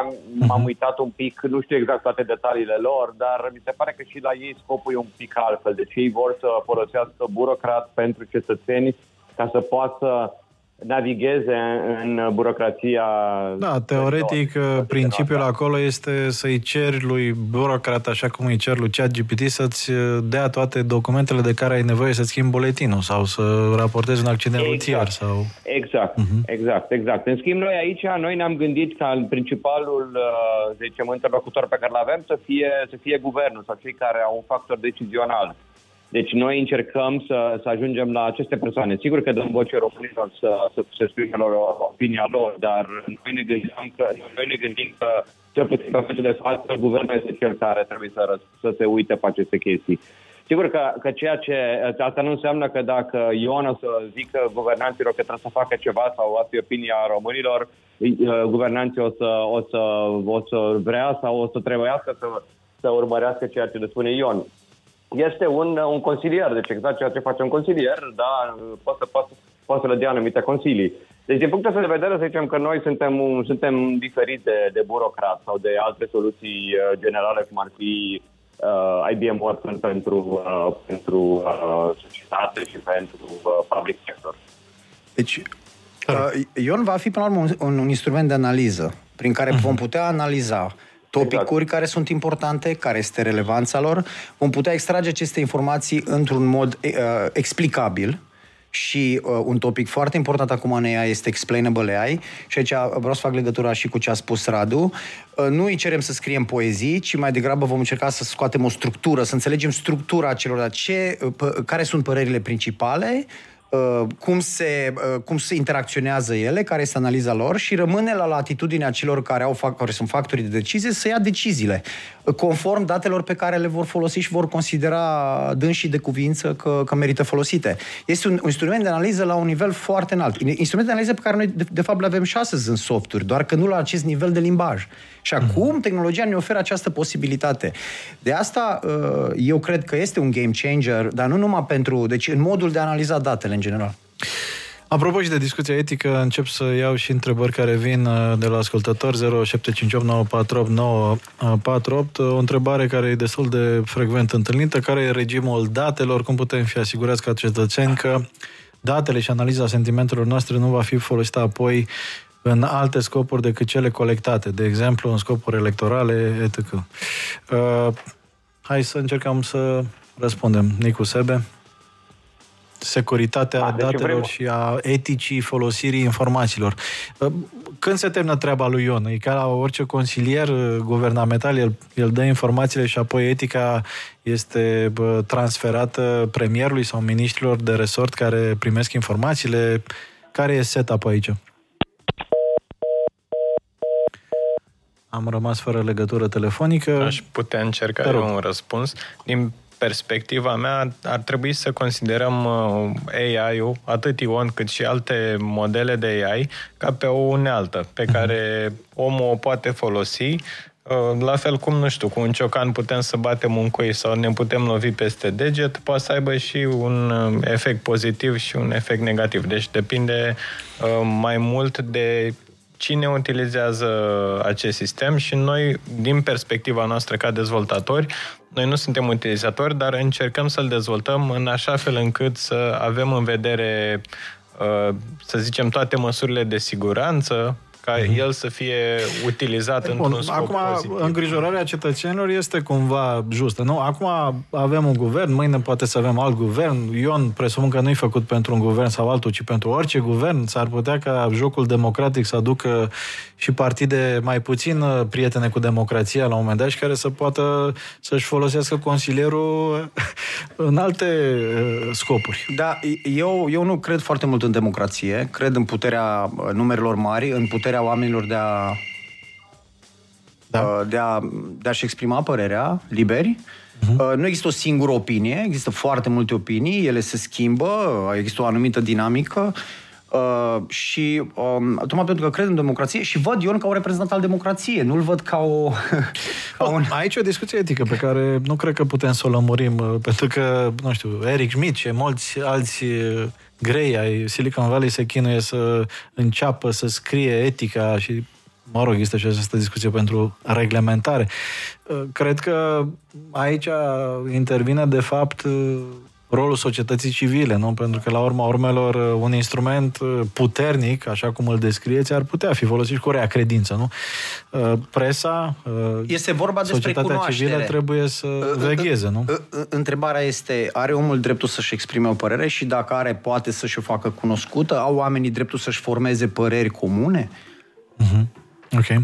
M-am mhm. uitat un pic, nu știu exact toate detaliile lor, dar mi se pare că și la ei scopul e un pic altfel. Deci ei vor să folosească burocrat pentru cetățeni ca să poată navigheze în burocrația. Da, teoretic, lor, principiul da. acolo este să-i ceri lui burocrat, așa cum îi cer lui ChatGPT, să-ți dea toate documentele de care ai nevoie să-ți schimbi buletinul sau să raportezi un accident exact. rutier. Sau... Exact, uh-huh. exact, exact. În schimb, noi aici, noi ne-am gândit ca principalul, uh, să zicem, interlocutor pe care l avem să fie, să fie guvernul sau cei care au un factor decizional Deci noi încercăm să, să ajungem la aceste persoane. Sigur că dăm voce românilor să, să se exprime lor opinia lor, dar noi ne gândim că, noi ne gândim că cel puțin pe momentul de față, guvernul este cel care trebuie să, să se uite pe aceste chestii. Sigur că, că ceea ce asta nu înseamnă că dacă Ion o să zică guvernanților că trebuie să facă ceva sau asta e opinia românilor, guvernanții o să, o să, o să vrea sau o să trebuiască să, să urmărească ceea ce le spune Ion este un, un consilier, deci exact ceea ce face un consilier, da, poate să, poate, poate să le dea anumite consilii. Deci, din punctul de vedere, să zicem că noi suntem, suntem diferiți de, de burocrat sau de alte soluții uh, generale, cum ar fi uh, IBM Watson pentru, uh, pentru uh, societate și pentru uh, public sector. Deci, uh, Ion va fi, până la urmă, un, un instrument de analiză prin care uh-huh. vom putea analiza topicuri exact. care sunt importante, care este relevanța lor. Vom putea extrage aceste informații într-un mod uh, explicabil, și uh, un topic foarte important acum în AI este Explainable AI și aici vreau să fac legătura și cu ce a spus Radu. Uh, nu îi cerem să scriem poezii, ci mai degrabă vom încerca să scoatem o structură, să înțelegem structura celor, ce, uh, p- care sunt părerile principale, Uh, cum se, uh, cum se interacționează ele, care este analiza lor și rămâne la latitudinea celor care, au, care sunt factorii de decizie să ia deciziile uh, conform datelor pe care le vor folosi și vor considera dânsii de cuvință că, că merită folosite. Este un, un instrument de analiză la un nivel foarte înalt. Instrument de analiză pe care noi, de, de fapt, le avem și astăzi în softuri, doar că nu la acest nivel de limbaj. Și acum tehnologia ne oferă această posibilitate. De asta eu cred că este un game changer, dar nu numai pentru, deci în modul de a analiza datele în general. Apropo și de discuția etică, încep să iau și întrebări care vin uh, de la ascultători 0758948948. O întrebare care e destul de frecvent întâlnită. Care e regimul datelor? Cum putem fi asigurați ca cetățeni că datele și analiza sentimentelor noastre nu va fi folosită apoi în alte scopuri decât cele colectate, de exemplu în scopuri electorale, etc. Uh, hai să încercăm să răspundem. Nicu Sebe securitatea a, deci datelor vrem... și a eticii folosirii informațiilor. Când se termină treaba lui Ion? E ca la orice consilier guvernamental, el, el dă informațiile și apoi etica este transferată premierului sau ministrilor de resort care primesc informațiile. Care e setup aici? Am rămas fără legătură telefonică. Aș putea încerca eu un răspuns. Din perspectiva mea, ar trebui să considerăm uh, AI-ul, atât Ion cât și alte modele de AI, ca pe o unealtă pe mhm. care omul o poate folosi uh, la fel cum, nu știu, cu un ciocan putem să batem un cui sau ne putem lovi peste deget, poate să aibă și un uh, efect pozitiv și un efect negativ. Deci depinde mai mult de cine utilizează acest sistem și noi, din perspectiva noastră ca dezvoltatori, noi nu suntem utilizatori, dar încercăm să-l dezvoltăm în așa fel încât să avem în vedere, uh, să zicem, toate măsurile de siguranță ca mm-hmm. el să fie utilizat Bun, într-un scop Acum, pozitiv. îngrijorarea cetățenilor este cumva justă. Nu? Acum avem un guvern, mâine poate să avem alt guvern. Ion presupun că nu-i făcut pentru un guvern sau altul, ci pentru orice guvern. S-ar putea ca jocul democratic să aducă și partide mai puțin uh, prietene cu democrația la un moment dat și care să poată să-și folosească consilierul în alte uh, scopuri. Da, eu, eu nu cred foarte mult în democrație. Cred în puterea uh, numerelor mari, în puterea oamenilor de a da. de, a, de a-și exprima părerea liberi. Uh-huh. Nu există o singură opinie, există foarte multe opinii, ele se schimbă, există o anumită dinamică Uh, și um, tocmai pentru că cred în democrație și văd Ion ca un reprezentant al democrației, nu-l văd ca o... ca un... Aici e o discuție etică pe care nu cred că putem să o lămurim, uh, pentru că, nu știu, Eric Schmidt și mulți alți uh, grei ai Silicon Valley se chinuie să înceapă să scrie etica și mă rog, există și această discuție pentru reglementare. Uh, cred că aici intervine, de fapt, rolul societății civile, nu? Pentru că, la urma urmelor, un instrument uh, puternic, așa cum îl descrieți, ar putea fi folosit cu rea credință, nu? Uh, presa, uh, este vorba despre societatea civilă trebuie să vegheze, nu? Întrebarea este, are omul dreptul să-și exprime o părere și dacă are, poate să-și o facă cunoscută? Au oamenii dreptul să-și formeze păreri comune? Uh-huh. Ok.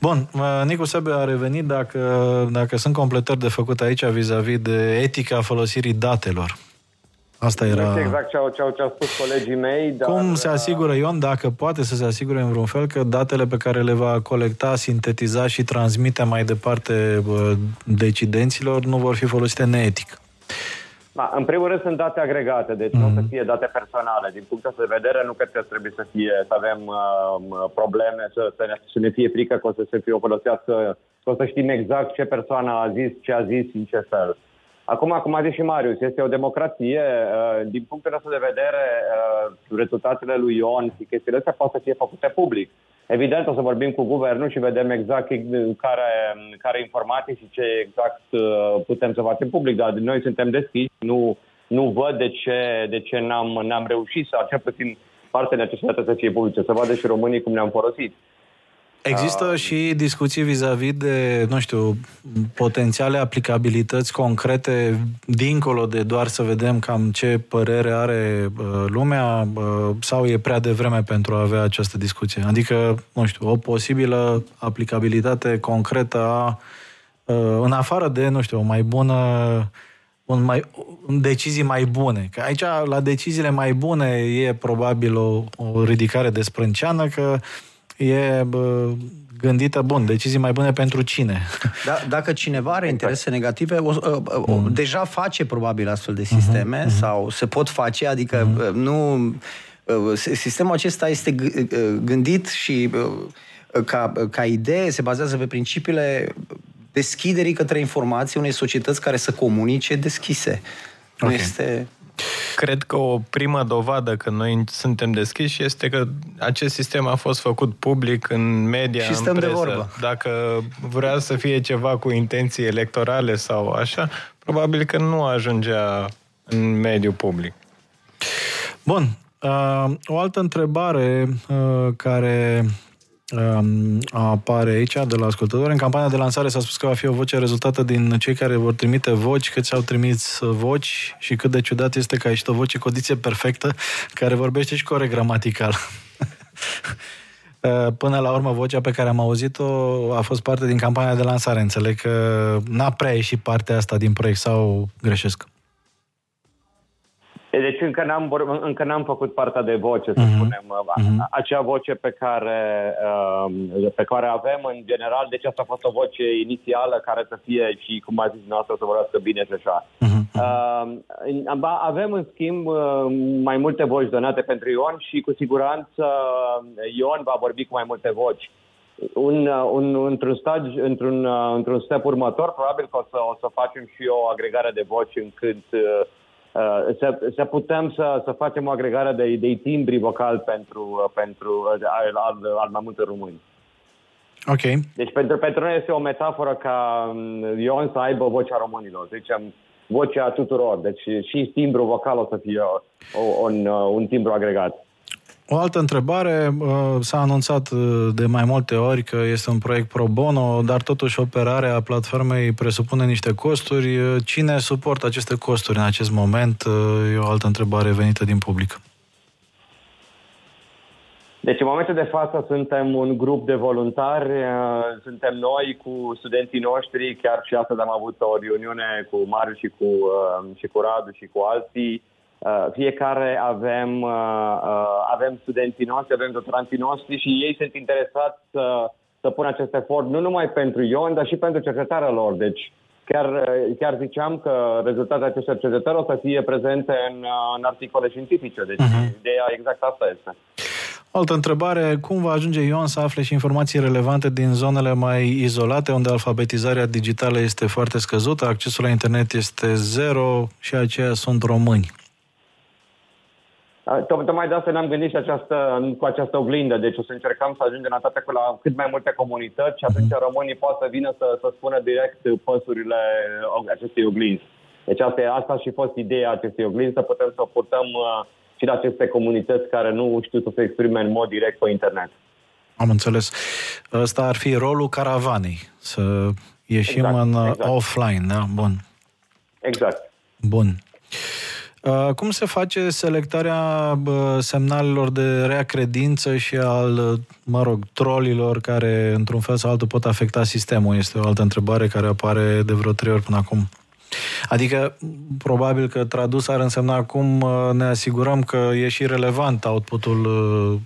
Bun, Nicu Sebe a revenit dacă, dacă sunt completări de făcut aici vis-a-vis de etica folosirii datelor. Asta era... Nu exact ce au, ce, au, ce au spus colegii mei, dar... Cum se asigură Ion, dacă poate să se asigure în vreun fel, că datele pe care le va colecta, sintetiza și transmite mai departe decidenților nu vor fi folosite neetic? Da, în primul rând sunt date agregate, deci mm. nu o să mhm. fie date personale. Din punctul de vedere, nu cred că trebuie să fie să avem uh, probleme, să, să, ne, să ne fie frică că o să se fie folosească, că o să știm exact ce persoană a zis, ce a zis, în ce fel. Acum, cum a zis și Marius, este o democrație. Uh, din punctul nostru de vedere, uh, rezultatele lui Ion și chestiile astea pot să fie făcute public. Evident, o să vorbim cu guvernul și vedem exact care, care informații și ce exact uh, putem să facem public, dar noi suntem deschiși, nu, nu văd de ce, de ce n-am, n-am reușit să, cel puțin parte necesitatea să fie publice, să vadă și românii cum ne-am folosit. Există uh, și discuții vis-a-vis de, nu știu, potențiale aplicabilități concrete, dincolo de doar să vedem cam ce părere are uh, lumea, uh, sau e prea devreme pentru a avea această discuție? Adică, nu știu, o posibilă aplicabilitate concretă a, uh, în afară de, nu știu, o mai bună un mai, un decizii mai bune. Că aici, la deciziile mai bune, e probabil o, o ridicare de sprânceană, că e bă, gândită, bun, decizii mai bune pentru cine? Da, dacă cineva are interese negative, o, o, o, mm. deja face probabil astfel de sisteme mm-hmm. sau se pot face, adică mm-hmm. nu... Sistemul acesta este gândit și ca, ca idee se bazează pe principiile deschiderii către informații unei societăți care să comunice deschise. Okay. Nu este Cred că o primă dovadă că noi suntem deschiși este că acest sistem a fost făcut public în media, și în presă. de vorbă. Dacă vrea să fie ceva cu intenții electorale sau așa, probabil că nu ajungea în mediul public. Bun. Uh, o altă întrebare uh, care Um, apare aici de la ascultători. În campania de lansare s-a spus că va fi o voce rezultată din cei care vor trimite voci, cât au trimis voci și cât de ciudat este că a ieșit o voce cu o perfectă care vorbește și corect gramatical. Uh, până la urmă, vocea pe care am auzit-o a fost parte din campania de lansare. Înțeleg că n-a prea ieșit partea asta din proiect sau greșesc? Deci încă n-am, încă n-am făcut partea de voce, să uh-huh. spunem. Uh-huh. Acea voce pe care, uh, pe care avem în general, deci asta a fost o voce inițială care să fie și, cum a zis noastră, să vorbească bine și așa. Uh-huh. Uh, avem, în schimb, uh, mai multe voci donate pentru Ion și, cu siguranță, Ion va vorbi cu mai multe voci. Un, un, într-un, staj, într-un, într-un step următor, probabil că o să, o să facem și o agregare de voci încât uh, Uh, să, să putem să, să facem o agregare de, de timbri vocal pentru, uh, pentru uh, al, al mai multe români. Ok. Deci pentru, pentru noi este o metaforă ca um, Ion să aibă vocea românilor, zicem vocea tuturor. Deci și timbru vocal o să fie un, un timbru agregat. O altă întrebare, uh, s-a anunțat uh, de mai multe ori că este un proiect pro bono, dar totuși operarea platformei presupune niște costuri. Uh, cine suportă aceste costuri în acest moment? E o altă întrebare venită din public. Deci în momentul de față suntem un grup de voluntari, suntem noi cu studenții noștri, chiar și astăzi am avut o reuniune cu Mariu și cu, și cu Radu și cu alții, Uh, fiecare avem, uh, uh, avem studenții noștri, avem doctoranții noștri și ei sunt interesați să, să pună acest efort nu numai pentru Ion, dar și pentru cercetarea lor. Deci chiar, chiar ziceam că rezultatele acestor cercetări o să fie prezente în, în articole științifice. Deci uh-huh. ideea exact asta este. Altă întrebare, cum va ajunge Ion să afle și informații relevante din zonele mai izolate, unde alfabetizarea digitală este foarte scăzută, accesul la internet este zero și aceia sunt români? Tocmai de asta ne-am gândit și această, cu această oglindă. Deci o să încercăm să ajungem în toate la cât mai multe comunități și atunci românii pot să vină să, să spună direct păsurile acestei oglinzi. Deci asta, e, asta și fost ideea acestei oglinzi, să putem să o purtăm uh, și la aceste comunități care nu știu să se exprime în mod direct pe internet. Am înțeles. Ăsta ar fi rolul caravanei, să ieșim exact, în uh, exact. offline, da? Bun. Exact. Bun. Uh, cum se face selectarea semnalelor de rea credință și al, mă rog, trolilor care, într-un fel sau altul, pot afecta sistemul? Este o altă întrebare care apare de vreo trei ori până acum. Adică, probabil că tradus ar însemna cum uh, ne asigurăm că e și relevant outputul uh,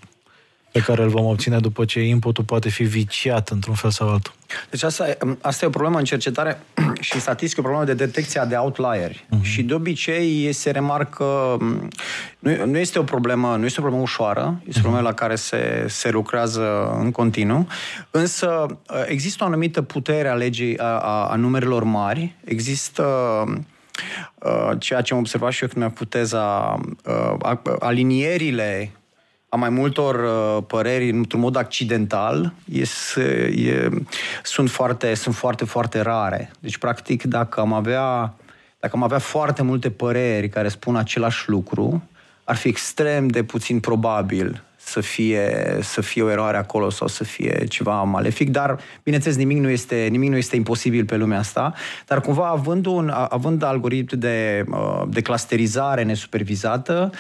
pe care îl vom obține după ce inputul poate fi viciat într-un fel sau altul. Deci asta, asta e o problemă în cercetare și statistică, o problemă de detecția de outlieri. Uh-huh. Și de obicei se remarcă, nu, nu este o problemă, nu este o problemă ușoară, este o problemă la care se, se lucrează în continuu, însă există o anumită putere a legii, a, a, a numerelor mari, există ceea ce am observat și eu când mi-am puteza, alinierile a mai multor uh, păreri într-un mod accidental e, e, sunt, foarte, sunt foarte, foarte rare. Deci, practic, dacă am avea, dacă am avea foarte multe păreri care spun același lucru, ar fi extrem de puțin probabil să fie, să fie o eroare acolo sau să fie ceva malefic, dar, bineînțeles, nimic nu este, nimic nu este imposibil pe lumea asta, dar cumva având, un, având algoritm de, uh, de clusterizare nesupervizată, Uh,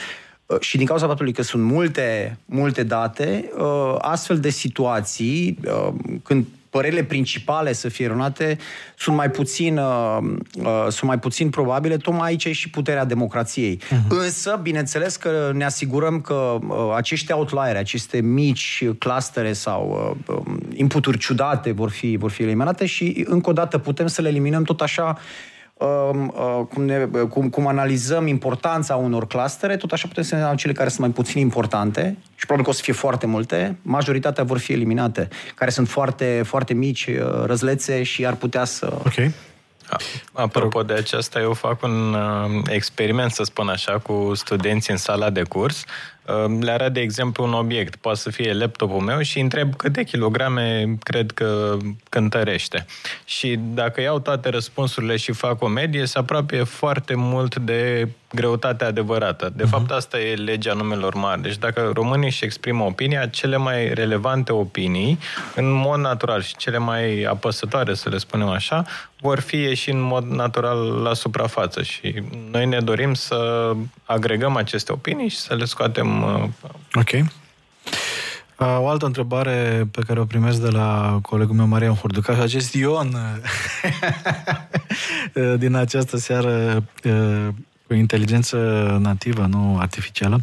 și din cauza faptului că sunt multe, multe date, uh, astfel de situații, uh, când părerile principale să fie eronate sunt mai puțin, sunt mai puțin probabile, tocmai aici e și puterea democrației. Uh-huh. Însă, bineînțeles că ne asigurăm că acești outliere, aceste mici clustere sau um, inputuri ciudate vor fi, vor fi eliminate și, încă o dată, putem să le eliminăm tot așa Um, uh, cum, ne, cum, cum analizăm importanța unor clustere, tot așa putem să ne cele care sunt mai puțin importante și probabil că o să fie foarte multe, majoritatea vor fi eliminate, care sunt foarte, foarte mici, uh, răzlețe și ar putea să... Ok. Apropo de aceasta, eu fac un uh, experiment, să spun așa, cu studenții în sala de curs le arăt, de exemplu, un obiect. Poate să fie laptopul meu și întreb câte kilograme cred că cântărește. Și dacă iau toate răspunsurile și fac o medie, se apropie foarte mult de greutatea adevărată. De uh-huh. fapt, asta e legea numelor mari. Deci dacă românii își exprimă opinia, cele mai relevante opinii, în mod natural și cele mai apăsătoare, să le spunem așa, vor fi ieși în mod natural la suprafață. Și noi ne dorim să agregăm aceste opinii și să le scoatem Uh, ok. Uh, o altă întrebare pe care o primesc de la colegul meu, Marian Hurducaș, acest Ion uh, din această seară cu inteligență nativă, nu artificială,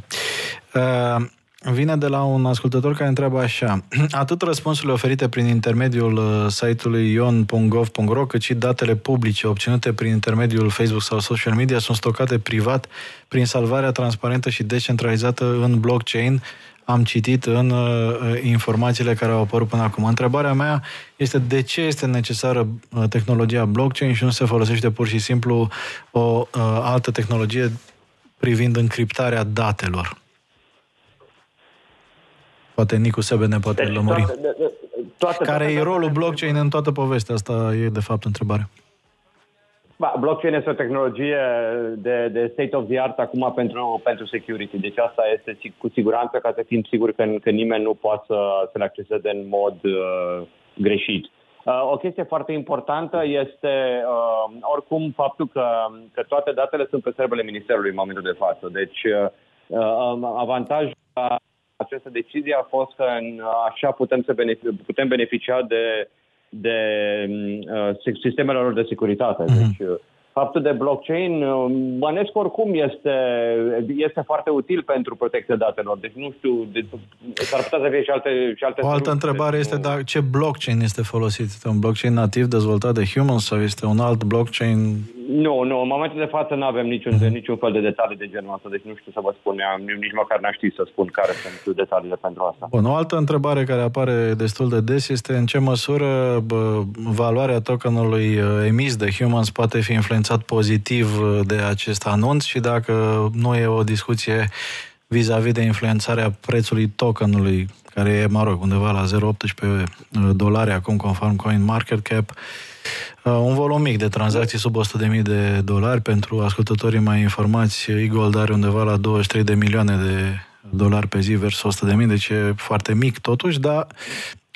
vine de la un ascultător care întreabă așa. Atât răspunsurile oferite prin intermediul uh, site-ului ion.gov.ro, cât și datele publice obținute prin intermediul Facebook sau social media sunt stocate privat prin salvarea transparentă și descentralizată în blockchain am citit în uh, informațiile care au apărut până acum. Întrebarea mea este de ce este necesară uh, tehnologia blockchain și nu se folosește pur și simplu o uh, altă tehnologie privind încriptarea datelor. Poate Nicu Sebe ne poate deci, lămuri. Toate, de, toate, Care e rolul blockchain în toată povestea asta? E de fapt întrebarea. Ba, blockchain este o tehnologie de, de state of the art acum pentru, pentru security. Deci asta este cu siguranță ca să fim siguri că, că nimeni nu poate să, să le acceseze în mod uh, greșit. Uh, o chestie foarte importantă este uh, oricum faptul că, că toate datele sunt pe serverele Ministerului în momentul de față. Deci uh, uh avantajul această decizie a fost că în, așa putem, să benefic- putem beneficia de, de uh, sistemele lor de securitate. Mm-hmm. Deci, uh, faptul de blockchain, uh, bănesc oricum este, este foarte util pentru protecția datelor. Deci nu știu, de, s-ar putea să fie și alte și alte O altă întrebare este nu... ce blockchain este folosit? Este un blockchain nativ dezvoltat de human sau este un alt blockchain nu, nu. În momentul de față nu avem niciun, mm-hmm. niciun fel de detalii de genul ăsta, deci nu știu să vă spun. Nici măcar n-aș ști să spun care sunt detaliile pentru asta. Bun, o altă întrebare care apare destul de des este în ce măsură bă, valoarea tokenului uh, emis de Humans poate fi influențat pozitiv uh, de acest anunț și dacă nu e o discuție vis-a-vis de influențarea prețului tokenului, care e, mă rog, undeva la 0,18 uh, dolari acum, conform Coin Market Cap, Uh, un volum mic de tranzacții sub 100.000 de dolari. Pentru ascultătorii mai informați, Eagle are undeva la 23 de milioane de dolari pe zi versus 100.000, deci e foarte mic totuși, dar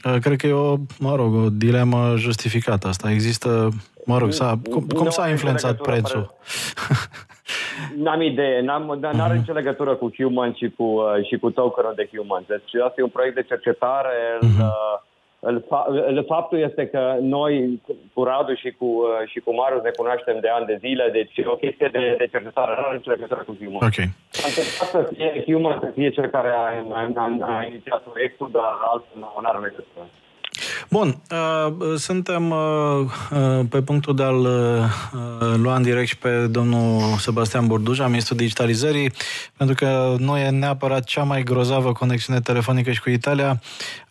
uh, cred că e o, mă rog, o dilemă justificată asta. Există, mă rog, s-a, cum, cum s-a influențat prețul? N-am idee, n-am, n-are nicio legătură cu Human și cu, uh, și cu tokenul de Human. Deci asta e un proiect de cercetare. Uh-huh. El, el, faptul este că noi cu Radu și cu, uh, și cu Marius ne cunoaștem de ani de zile, deci e o chestie de, de cercetare, nu are nicio legătură cu Human. Ok. Am încercat să fie Human, să fie cel care a, a, a, a inițiat proiectul, dar altul nu are legătură. Bun, uh, suntem uh, uh, pe punctul de a-l lua în direct și pe domnul Sebastian Borduja, ministrul digitalizării, pentru că nu e neapărat cea mai grozavă conexiune telefonică și cu Italia.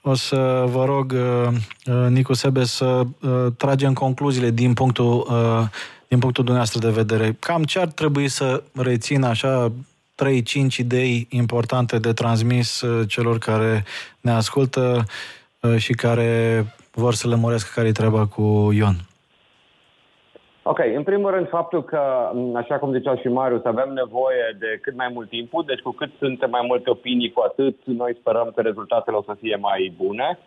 O să vă rog, Nicu Sebe, să tragem concluziile din punctul, din punctul dumneavoastră de vedere. Cam ce ar trebui să rețină așa 3-5 idei importante de transmis celor care ne ascultă Uh, și care vor să lămurească care-i treaba cu Ion. Ok, în primul rând faptul că, așa cum zicea și Marius, avem nevoie de cât mai mult input, deci cu cât sunt mai multe opinii, cu atât noi sperăm că rezultatele o să fie mai bune.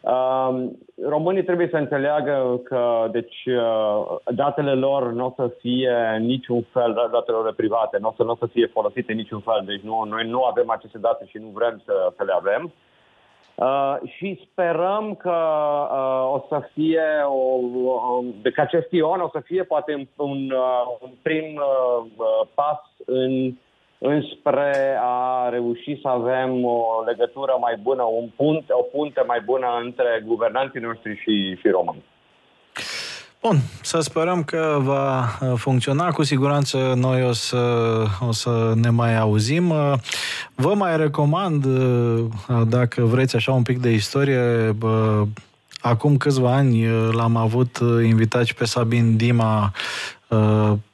Uh, românii trebuie să înțeleagă că deci, uh, datele lor nu o să fie niciun fel, datele lor private, nu o să, nu o să fie folosite niciun fel. Deci nu, noi nu avem aceste date și nu vrem să, să le avem. Uh, Uh, și sperăm că uh, o să fie o, uh, că acest ion o să fie poate un, un, uh, un prim uh, uh, pas în, înspre a reuși să avem o legătură mai bună, un punte, o punte mai bună între guvernanții noștri și, și români. Bun, să sperăm că va uh, funcționa. Cu siguranță noi o să, o să ne mai auzim. Uh, vă mai recomand, uh, dacă vreți așa un pic de istorie, acum câțiva ani l-am avut invitat și pe Sabin Dima,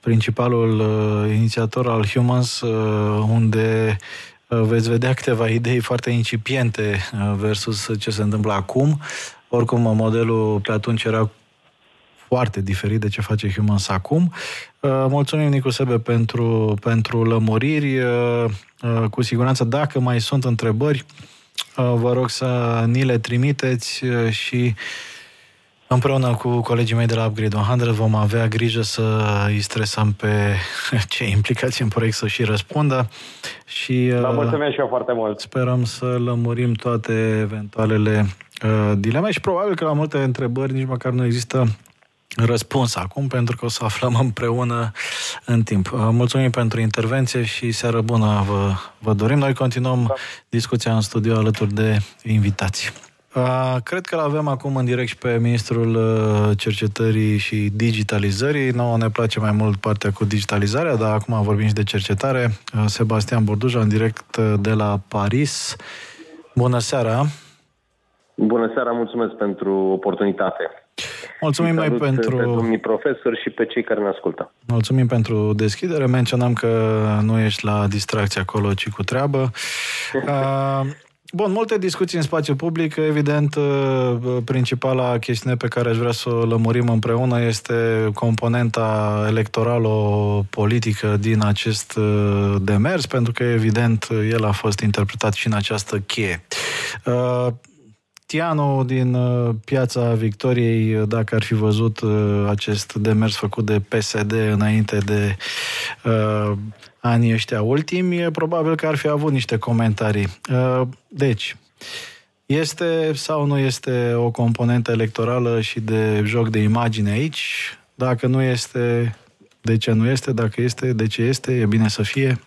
principalul inițiator al Humans, unde veți vedea câteva idei foarte incipiente versus ce se întâmplă acum. Oricum, modelul pe atunci era foarte diferit de ce face Humans acum. Uh, mulțumim, Nicu Sebe, pentru, pentru lămuriri. Uh, uh, cu siguranță, dacă mai sunt întrebări, vă rog să ni le trimiteți și împreună cu colegii mei de la Upgrade 100 vom avea grijă să îi stresăm pe cei implicați în proiect să și răspundă. Și, da, mulțumesc și eu foarte mult. Sperăm să lămurim toate eventualele uh, dileme și probabil că la multe întrebări nici măcar nu există răspuns acum, pentru că o să aflăm împreună în timp. Uh, mulțumim pentru intervenție și seară bună vă, vă dorim. Noi continuăm da. discuția în studio alături de invitații. Uh, cred că l-avem acum în direct și pe Ministrul uh, Cercetării și Digitalizării. Nu ne place mai mult partea cu digitalizarea, dar acum vorbim și de cercetare. Sebastian Borduja, în direct de la Paris. Bună seara! Bună seara, mulțumesc pentru oportunitate. Mulțumim noi pentru... Pe domnii profesori și pe cei care ne ascultă. Mulțumim pentru deschidere. Menționam că nu ești la distracție acolo, ci cu treabă. Bun, multe discuții în spațiu public. Evident, principala chestiune pe care aș vrea să o lămurim împreună este componenta electoralo-politică din acest demers, pentru că, evident, el a fost interpretat și în această cheie. Tiano din uh, Piața Victoriei, uh, dacă ar fi văzut uh, acest demers făcut de PSD înainte de uh, anii ăștia ultimi, probabil că ar fi avut niște comentarii. Uh, deci, este sau nu este o componentă electorală și de joc de imagine aici? Dacă nu este, de ce nu este? Dacă este, de ce este? E bine să fie?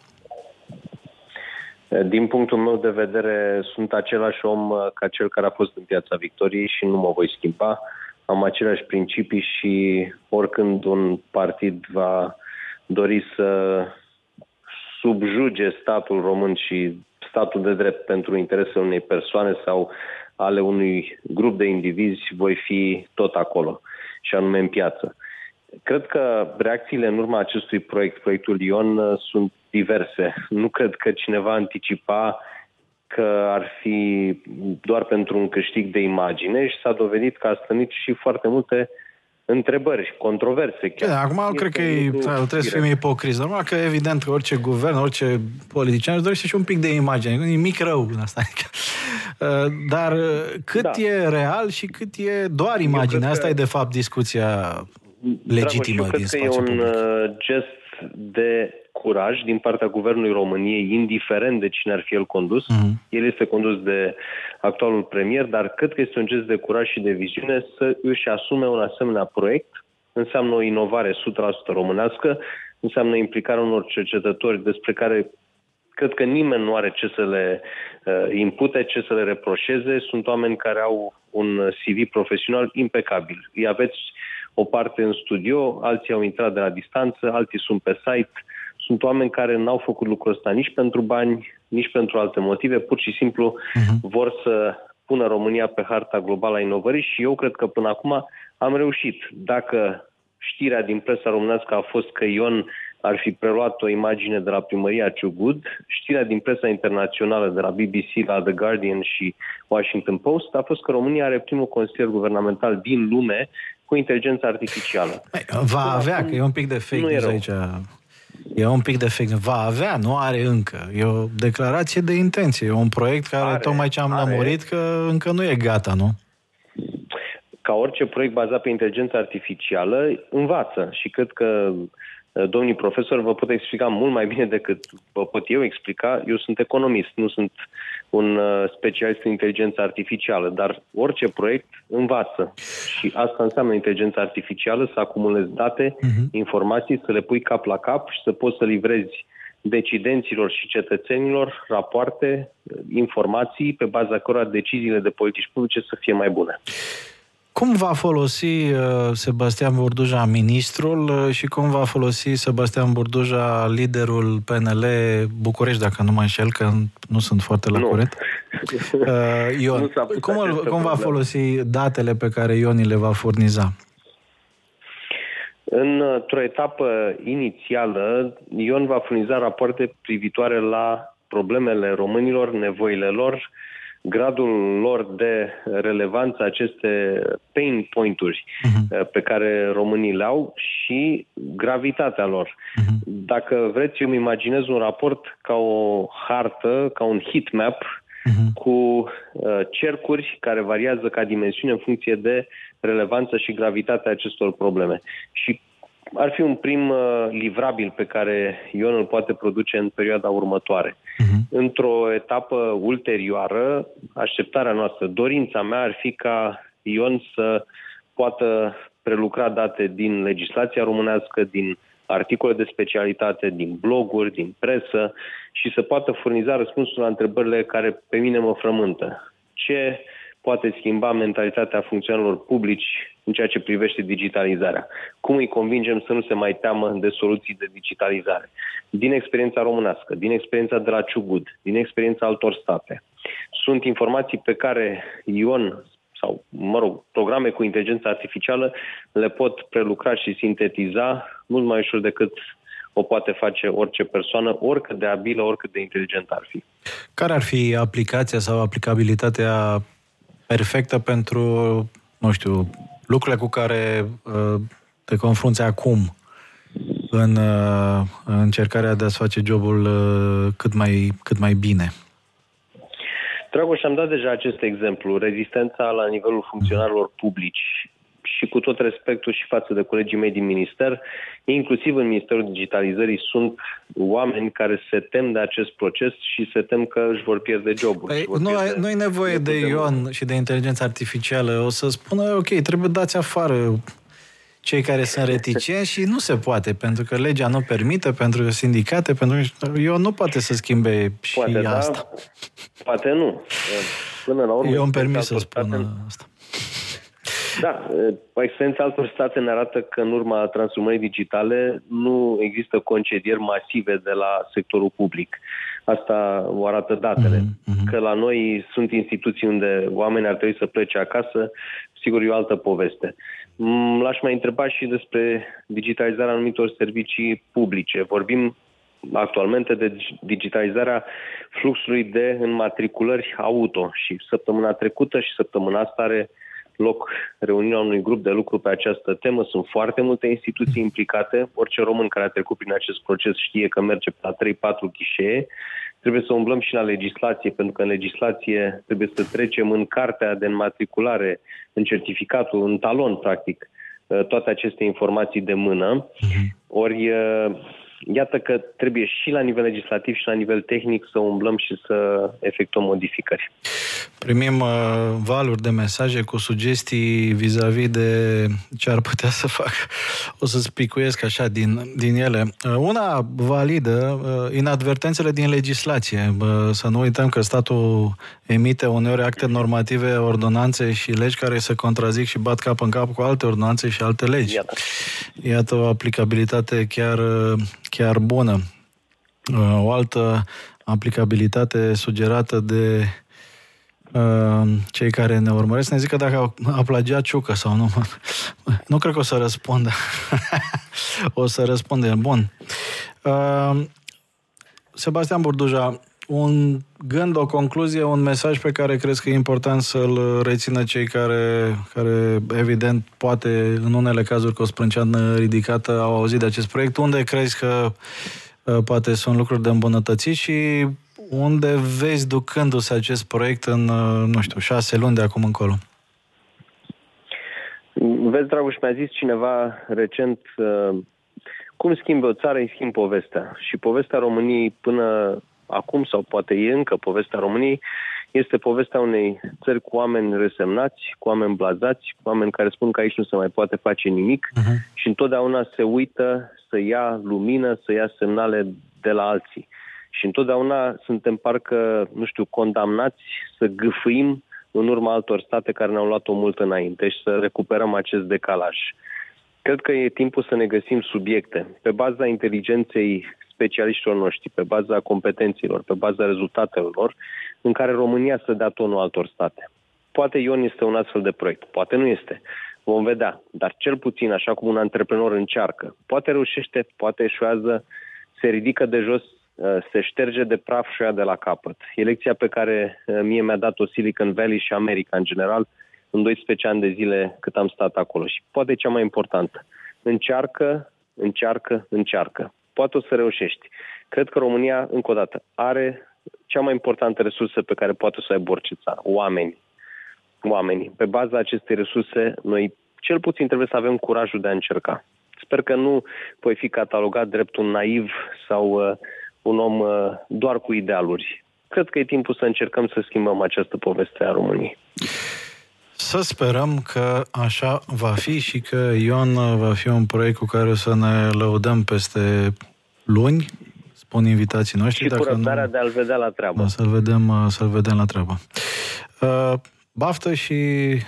Din punctul meu de vedere, sunt același om uh, ca cel care a fost în Piața Victoriei și nu mă voi schimba. Am aceleași principii și oricând un partid va dori să subjuge statul român și statul de drept pentru interesele unei persoane sau ale unui grup de indivizi, voi fi tot acolo, și anume în piață. Cred că reacțiile în urma acestui proiect, proiectul Ion, uh, sunt diverse. Nu cred că cineva anticipa că ar fi doar pentru un câștig de imagine și s-a dovedit că a stănit și foarte multe întrebări, controverse. Chiar. Da, acum cred că e, trebuie să fim ipocrizi. Normal că evident că orice guvern, orice politician își dorește și un pic de imagine. E nimic rău în asta. Uh, dar uh, cât da. e real și cât e doar imagine? Asta că... e de fapt discuția legitimă Dragoș, din spațiu public. e un public. Uh, gest de curaj din partea Guvernului României, indiferent de cine ar fi el condus. Uh-huh. El este condus de actualul premier, dar cred că este un gest de curaj și de viziune să își asume un asemenea proiect. Înseamnă o inovare 100% românească, înseamnă implicarea unor cercetători despre care cred că nimeni nu are ce să le uh, impute, ce să le reproșeze. Sunt oameni care au un CV profesional impecabil. Îi aveți o parte în studio, alții au intrat de la distanță, alții sunt pe site. Sunt oameni care n-au făcut lucrul ăsta nici pentru bani, nici pentru alte motive, pur și simplu uh-huh. vor să pună România pe harta globală a inovării și eu cred că până acum am reușit. Dacă știrea din presa românească a fost că Ion ar fi preluat o imagine de la primăria Ciugud. Știrea din presa internațională de la BBC, la The Guardian și Washington Post a fost că România are primul consilier guvernamental din lume cu inteligență artificială. Va avea, că e un pic de fake news aici. E un pic de fake Va avea, nu are încă. E o declarație de intenție. E un proiect care are, tocmai ce am are. lămurit că încă nu e gata, nu? Ca orice proiect bazat pe inteligență artificială, învață. Și cred că Eh, domnii profesori vă pot explica mult mai bine decât vă pot eu explica. Eu sunt economist, nu sunt un eh, specialist în inteligență artificială, dar orice proiect învață. Și asta înseamnă inteligența artificială, să acumulezi date, uh-huh. informații, să le pui cap la cap și să poți să livrezi decidenților și cetățenilor rapoarte, informații pe baza cărora deciziile de politici publice să fie mai bune. Cum va folosi uh, Sebastian Burduja ministrul uh, și cum va folosi Sebastian Burduja liderul PNL București, dacă nu mă înșel, că nu sunt foarte la nu. curent? Uh, Ion, cum, cum va folosi datele pe care Ion le va furniza? Într-o etapă inițială, Ion va furniza rapoarte privitoare la problemele românilor, nevoile lor, gradul lor de relevanță, aceste pain point-uri uh-huh. pe care românii le au și gravitatea lor. Uh-huh. Dacă vreți, eu îmi imaginez un raport ca o hartă, ca un heat map uh-huh. cu uh, cercuri care variază ca dimensiune în funcție de relevanță și gravitatea acestor probleme. Și ar fi un prim uh, livrabil pe care Ion îl poate produce în perioada următoare. Uh-huh. Într-o etapă ulterioară, așteptarea noastră, dorința mea ar fi ca Ion să poată prelucra date din legislația românească, din articole de specialitate, din bloguri, din presă și să poată furniza răspunsul la întrebările care pe mine mă frământă. Ce poate schimba mentalitatea funcționarilor publici în ceea ce privește digitalizarea. Cum îi convingem să nu se mai teamă de soluții de digitalizare? Din experiența românească, din experiența de la Ciugud, din experiența altor state. Sunt informații pe care Ion sau, mă rog, programe cu inteligență artificială le pot prelucra și sintetiza mult mai ușor decât o poate face orice persoană, oricât de abilă, oricât de inteligentă ar fi. Care ar fi aplicația sau aplicabilitatea perfectă pentru, nu știu, lucrurile cu care uh, te confrunți acum în uh, încercarea de a-ți face jobul uh, cât mai, cât mai bine. Dragoș, am dat deja acest exemplu. Rezistența la nivelul funcționarilor publici și cu tot respectul și față de colegii mei din minister, inclusiv în Ministerul Digitalizării sunt oameni care se tem de acest proces și se tem că își vor pierde jobul. Păi, nu, pierde nu ai nevoie de Ion și de inteligență artificială. O să spună, ok, trebuie dați afară cei care sunt reticenți și nu se poate, pentru că legea nu permite, pentru sindicate, pentru eu nu poate să schimbe și poate asta. Da, poate nu. Până la urmă, eu îmi permis să spun asta. Da, experiența altor state ne arată că în urma transformării digitale nu există concedieri masive de la sectorul public. Asta o arată datele. Mm-hmm. Că la noi sunt instituții unde oamenii ar trebui să plece acasă, sigur e o altă poveste. Mm, l-aș mai întreba și despre digitalizarea anumitor servicii publice. Vorbim actualmente de digitalizarea fluxului de înmatriculări auto și săptămâna trecută și săptămâna asta are loc reuniunea unui grup de lucru pe această temă. Sunt foarte multe instituții implicate. Orice român care a trecut prin acest proces știe că merge pe la 3-4 ghișee. Trebuie să umblăm și la legislație, pentru că în legislație trebuie să trecem în cartea de înmatriculare, în certificatul, în talon, practic, toate aceste informații de mână. Mhm. Ori iată că trebuie și la nivel legislativ și la nivel tehnic să umblăm și să efectuăm modificări. Primim uh, valuri de mesaje cu sugestii vis-a-vis de ce ar putea să fac. O să spicuiesc așa din, din ele. Uh, una validă, uh, inadvertențele din legislație. Uh, să nu uităm că statul emite uneori acte normative, ordonanțe și legi care se contrazic și bat cap în cap cu alte ordonanțe și alte legi. Iată. Iată o aplicabilitate chiar, uh, chiar bună. Uh, O altă aplicabilitate sugerată de uh, cei care ne urmăresc ne zic că dacă a plagiat Ciucă sau nu. Nu cred că o să răspundă. o să răspunde el. Bun. Uh, Sebastian Burduja, un gând, o concluzie, un mesaj pe care crezi că e important să-l rețină cei care, care evident, poate în unele cazuri cu o sprânceană ridicată au auzit de acest proiect. Unde crezi că uh, poate sunt lucruri de îmbunătățit și unde vezi ducându-se acest proiect în, uh, nu știu, șase luni de acum încolo? Vezi, Dragoș, mi-a zis cineva recent uh, cum schimbi o țară, îi schimbi povestea. Și povestea României până acum, sau poate e încă povestea României, este povestea unei țări cu oameni resemnați, cu oameni blazați, cu oameni care spun că aici nu se mai poate face nimic Uh-huh. și întotdeauna se uită să ia lumină, să ia semnale de la alții. Și întotdeauna suntem parcă, nu știu, condamnați să gâfâim în urma altor state care ne-au luat-o mult înainte și să recuperăm acest decalaj. Cred că e timpul să ne găsim subiecte pe baza inteligenței specialiștilor noștri, pe baza competențelor, pe baza rezultatelor lor, în care România să dea tonul altor state. Poate Ion este un astfel de proiect, poate nu este. Vom vedea, dar cel puțin, așa cum un antreprenor încearcă, poate reușește, poate eșuează, se ridică de jos, uh, se șterge de praf și o ia de la capăt. E lecția pe care uh, mie mi-a dat-o Silicon Valley și America în general în 12 ani de zile cât am stat acolo. Și poate cea mai importantă. Încearcă, încearcă, încearcă. Poate o să reușești. Cred că România, încă o dată, are cea mai importantă resursă pe care poate să o aibă orice țară. Oameni. Oamenii. Pe baza acestei resurse, noi cel puțin trebuie să avem curajul de a încerca. Sper că nu voi fi catalogat drept un naiv sau uh, un om uh, doar cu idealuri. Cred că e timpul să încercăm să schimbăm această poveste a României. Să sperăm că așa va fi și că Ion va fi un proiect cu care o să ne lăudăm peste luni, spun invitații noștri. Și cu dacă răbdarea nu, de a-l vedea la treabă. da, să-l vedem, să-l vedem la treabă. Uh, baftă și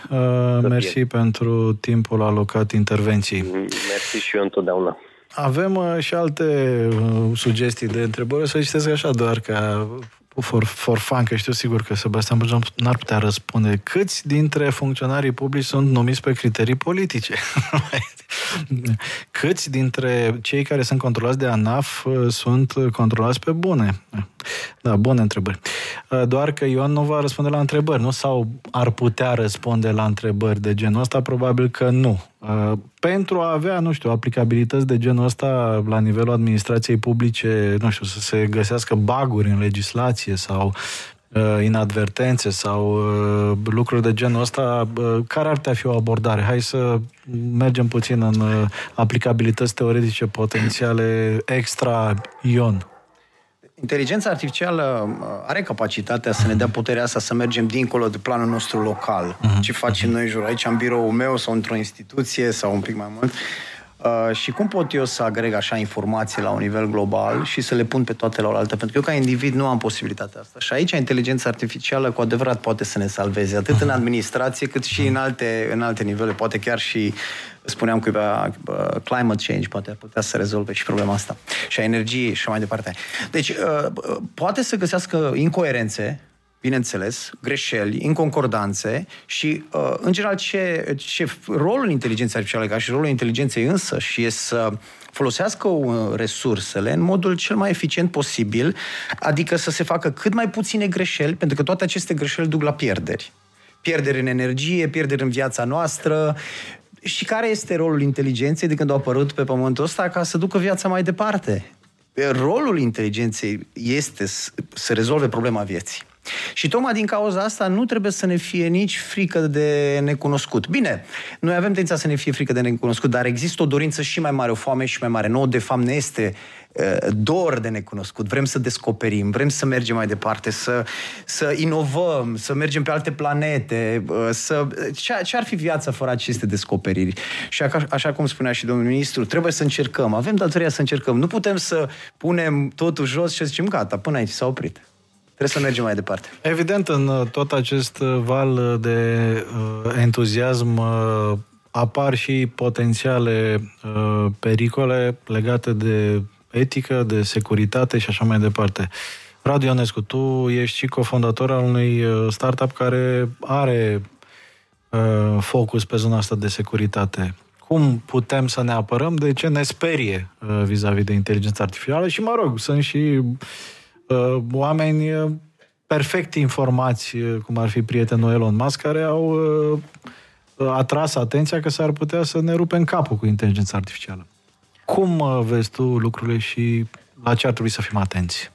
uh, mersi fie. pentru timpul alocat intervenției. Mersi și eu întotdeauna. Avem uh, și alte uh, sugestii de întrebări. O să citesc așa doar ca for, for fun, că știu sigur că Sebastian Burjan n-ar putea răspunde. Câți dintre funcționarii publici sunt numiți pe criterii politice? Câți dintre cei care sunt controlați de ANAF uh, sunt controlați pe bune? Da, bune întrebări. Uh, Doar că Ion nu va răspunde la întrebări, nu? Sau ar putea răspunde la întrebări de genul ăsta? Probabil că nu. Uh, Pentru a avea, nu știu, aplicabilități de genul ăsta la nivelul administrației publice, nu știu, să se găsească baguri în legislație sau uh, inadvertențe sau uh, lucruri de genul ăsta, uh, care ar putea fi o abordare? Hai să mergem puțin în uh, aplicabilități teoretice potențiale extra Ion. Inteligența artificială uh, are capacitatea să ne dea puterea asta să mergem dincolo de planul nostru local. Mhm. Ce facem noi jur aici, în biroul meu sau într-o instituție sau un pic mai mult. Uh, și cum pot eu să agreg așa informații la un nivel global și să le pun pe toate la oaltă? Pentru că eu ca individ nu am posibilitatea asta. Și aici inteligența artificială cu adevărat poate să ne salveze, atât în administrație cât și în alte, în alte nivele. Poate chiar și, spuneam cuiva, uh, climate change poate ar putea să rezolve și problema asta. Și a energiei și așa mai departe. Deci, uh, uh, poate să găsească incoerențe bineînțeles, greșeli, inconcordanțe și, uh, în general, ce, ce rolul inteligenței artificiale, ca și rolul inteligenței însă, și e să folosească uh, resursele în modul cel mai eficient posibil, adică să se facă cât mai puține greșeli, pentru că toate aceste greșeli duc la pierderi. Pierderi în energie, pierderi în viața noastră, și care este rolul inteligenței de când a apărut pe pământul ăsta ca să ducă viața mai departe? Rolul inteligenței este să rezolve problema vieții. Și tocmai din cauza asta nu trebuie să ne fie nici frică de necunoscut. Bine, noi avem tendința să ne fie frică de necunoscut, dar există o dorință și mai mare, o foame și mai mare. Nouă, de fapt, ne este uh, dor de necunoscut. Vrem să descoperim, vrem să mergem mai departe, să, să inovăm, să mergem pe alte planete, uh, să... Ce, ce ar fi viața fără aceste descoperiri? Și așa, așa cum spunea și domnul ministru, trebuie să încercăm. Avem datoria să încercăm. Nu putem să punem totul jos și să zicem gata, până aici s-a oprit. Trebuie să mergem mai departe. Evident, în uh, tot acest uh, val de uh, entuziasm uh, apar și potențiale uh, pericole legate de etică, de securitate și așa mai departe. Radu Ionescu, tu ești și cofondator al unui uh, startup care are uh, focus pe zona asta de securitate. Cum putem să ne apărăm? De ce ne sperie uh, vis-a-vis de inteligența artificială? Și, mă rog, sunt și uh, oameni uh, perfect informați, uh, cum ar fi prietenul Elon Musk, care au uh, atras atenția că s-ar putea să ne rupem capul cu inteligența artificială. Cum uh, vezi tu lucrurile și la ce ar trebui să fim atenți?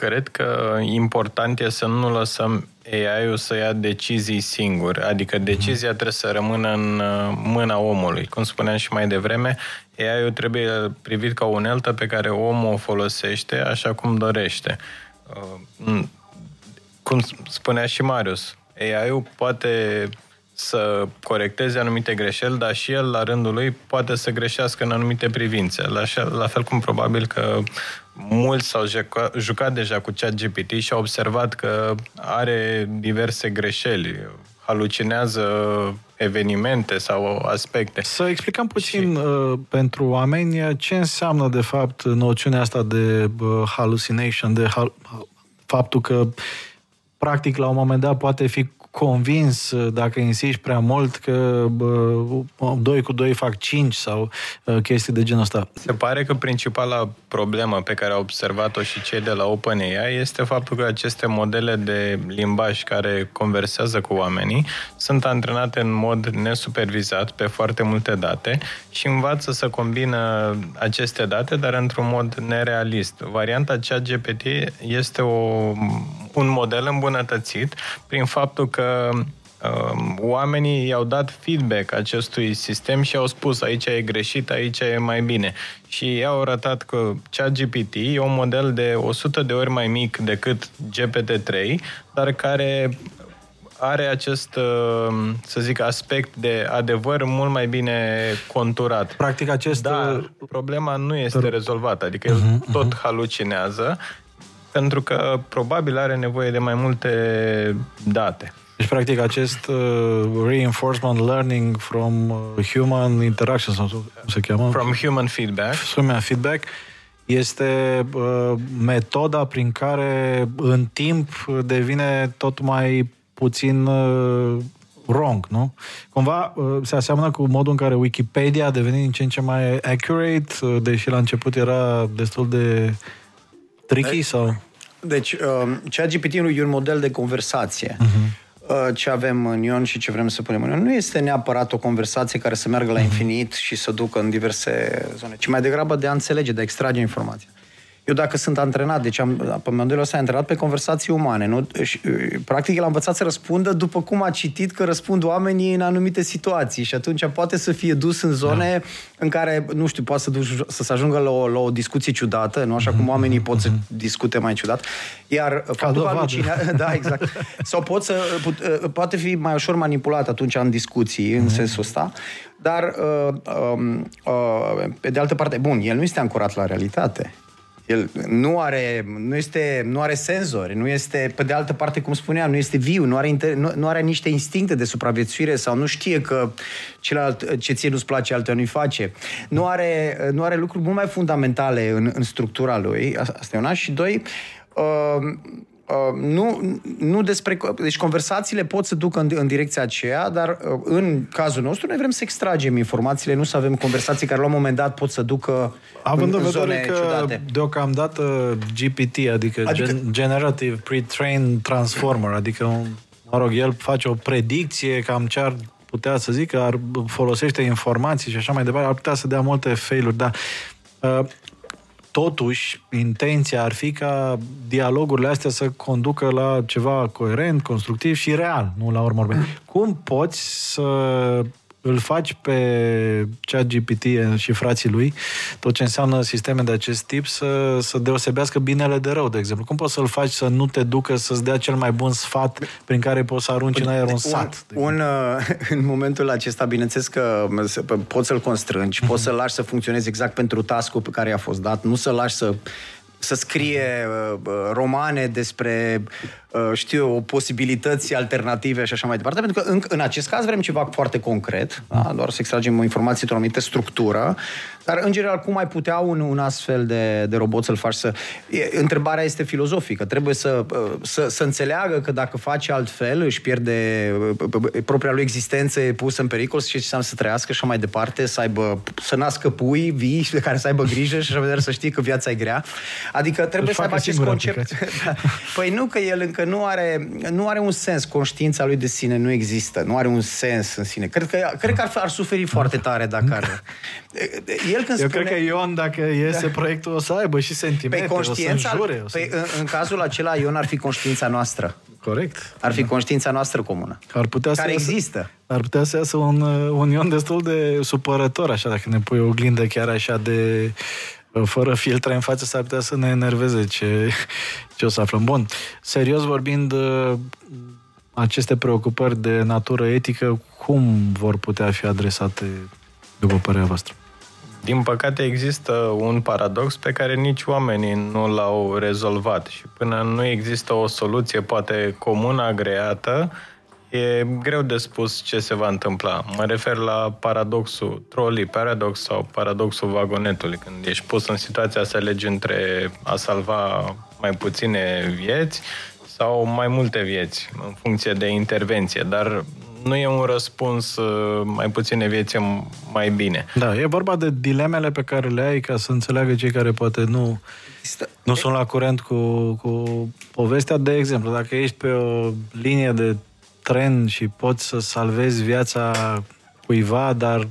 Cred că important e să nu lăsăm AI-ul să ia decizii singur, adică decizia trebuie să rămână în uh, mâna omului. Cum spuneam și mai devreme, AI-ul trebuie privit ca o uneltă pe care omul o folosește așa cum dorește. Uh, cum spunea și Marius, AI-ul poate să corecteze anumite greșeli, dar și el, la rândul lui, poate să greșească în anumite privințe. La, la fel cum probabil că mulți s-au jucat, jucat deja cu ChatGPT și au observat că are diverse greșeli, halucinează evenimente sau aspecte. Să explicăm puțin și... uh, pentru oameni ce înseamnă de fapt noțiunea asta de uh, hallucination, de hal- faptul că practic la un moment dat poate fi convins, uh, dacă insisti prea mult, că bă, 2 cu 2 fac 5 sau uh, chestii de genul ăsta. Se pare că principala problemă pe care au observat-o și cei de la OpenAI este faptul că aceste modele de limbaj care conversează cu oamenii sunt antrenate în mod nesupervizat pe foarte multe date și învață să combină aceste date, dar într-un mod nerealist. Varianta ChatGPT este o, un model îmbunătățit prin faptul că că um, oamenii i-au dat feedback acestui sistem și au spus aici e greșit, aici e mai bine. Și ei au arătat că ChatGPT e un model de 100 de ori mai mic decât GPT-3, dar care are acest, um, să zic, aspect de adevăr mult mai bine conturat. Practic acest... Dar uh, problema nu este rezolvată, adică el uh-huh, tot uh-huh. halucinează pentru că probabil are nevoie de mai multe date. Deci, practic, acest uh, reinforcement learning from uh, human interaction, sau cum se cheamă? From human feedback. Human feedback este uh, metoda prin care în timp devine tot mai puțin uh, wrong, nu? Cumva uh, se aseamănă cu modul în care Wikipedia a devenit din ce în ce mai accurate, uh, deși la început era destul de tricky sau... Deci, uh, ChatGPT e un model de conversație. Uh-huh. Uh, ce avem în Ion și ce vrem să punem în Ion. Nu este neapărat o conversație care să meargă la mhm. infinit și să ducă în diverse zone, ci mai degrabă de a înțelege, de a extrage informația. Eu dacă sunt antrenat, deci am, pe modelul ăsta am antrenat pe conversații umane, nu? Și, practic el a învățat să răspundă după cum a citit că răspund oamenii în anumite situații și atunci poate să fie dus în zone da. în care, nu știu, poate să, duci, să se ajungă la o, la o discuție ciudată, nu? Așa cum mhm, oamenii pot să mhm. discute mai ciudat. Iar faptul că alucina, da, exact. Sau pot să, poate fi mai ușor manipulat atunci în discuții, în sensul ăsta. Dar, uh, uh, uh, pe de altă parte, bun, el nu este ancorat la realitate. El nu are, nu, este, nu are senzori, nu este, pe de altă parte, cum spuneam, nu este viu, nu are, inter, nu, nu are niște instincte de supraviețuire sau nu știe că celălalt, ce ție nu-ți place, altă nu-i face. Nu are, nu are lucruri mult mai fundamentale în, în structura lui, asta e una. Și doi, uh, Uh, nu, nu despre... Deci conversațiile pot să ducă în, în direcția aceea, dar uh, în cazul nostru noi vrem să extragem informațiile, nu să avem conversații care la un moment dat pot să ducă Având în, în vedere că ciudate. deocamdată GPT, adică, adică gen, Generative Pre-trained Transformer, adică, un, mă rog, el face o predicție cam ce ar putea să zică, ar folosește informații și așa mai departe, ar putea să dea multe failuri, dar uh, totuși, intenția ar fi ca dialogurile astea să conducă la ceva coerent, constructiv și real, nu la urmă. Cum poți să îl faci pe chat GPT și frații lui, tot ce înseamnă sisteme de acest tip, să, să deosebească binele de rău, de exemplu. Cum poți să-l faci să nu te ducă să-ți dea cel mai bun sfat prin care poți să arunci în aer un sat? Un, un, uh, în momentul acesta, bineînțeles că poți să-l constrângi, mm-hmm. poți să-l lași să funcționeze exact pentru task-ul pe care i-a fost dat, nu să-l lași să să scrie uh, uh, romane despre, uh, știu eu, posibilități alternative și așa mai departe, pentru că în, în acest caz vrem ceva foarte concret, da? doar să extragem o informație într-o anumită structură, dar în general cum ai putea un, un astfel de, de robot să-l faci să... E, întrebarea este filozofică, trebuie să, uh, să, să înțeleagă că dacă face altfel își pierde uh, propria lui existență e pusă în pericol și ce înseamnă să trăiască și așa mai departe, să aibă, să nască pui vii de care să aibă grijă și așa mai să știi că viața e grea. Adică trebuie să aibă acest concept. Da. Păi nu, că el încă nu are, nu are un sens. Conștiința lui de sine nu există. Nu are un sens în sine. Cred că, cred că ar, ar suferi foarte tare dacă ar... El când Eu spune... cred că Ion, dacă iese da. proiectul, o să aibă și sentimente, pe conștiința, o să înjure. O să... Pe, în, în cazul acela, Ion ar fi conștiința noastră. Corect. Ar fi conștiința noastră comună. Ar putea care să există. Iasă, ar putea să iasă un, un Ion destul de supărător, așa, dacă ne pui o oglindă chiar așa de fără filtre în față, s-ar putea să ne enerveze ce, ce o să aflăm. Bun, serios vorbind, aceste preocupări de natură etică, cum vor putea fi adresate, după părerea voastră? Din păcate există un paradox pe care nici oamenii nu l-au rezolvat și până nu există o soluție poate comună agreată, e greu de spus ce se va întâmpla. Mă refer la paradoxul trolley paradox sau paradoxul vagonetului, când ești pus în situația să alegi între a salva mai puține vieți sau mai multe vieți, în funcție de intervenție, dar nu e un răspuns uh, mai puține vieți mai bine. Da, e vorba de dilemele pe care le ai ca să înțeleagă cei care poate nu, nu sunt la curent cu, cu povestea. De exemplu, dacă ești pe o linie de tren și poți să salvezi viața cuiva, dar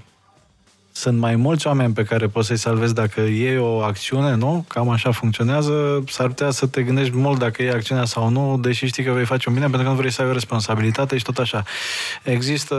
sunt mai mulți oameni pe care poți să-i salvezi dacă iei o acțiune, nu? Cam așa funcționează. S-ar putea să te gândești mult dacă iei acțiunea sau nu, deși știi că vei face un bine, pentru că nu vrei să ai o responsabilitate și tot așa. Există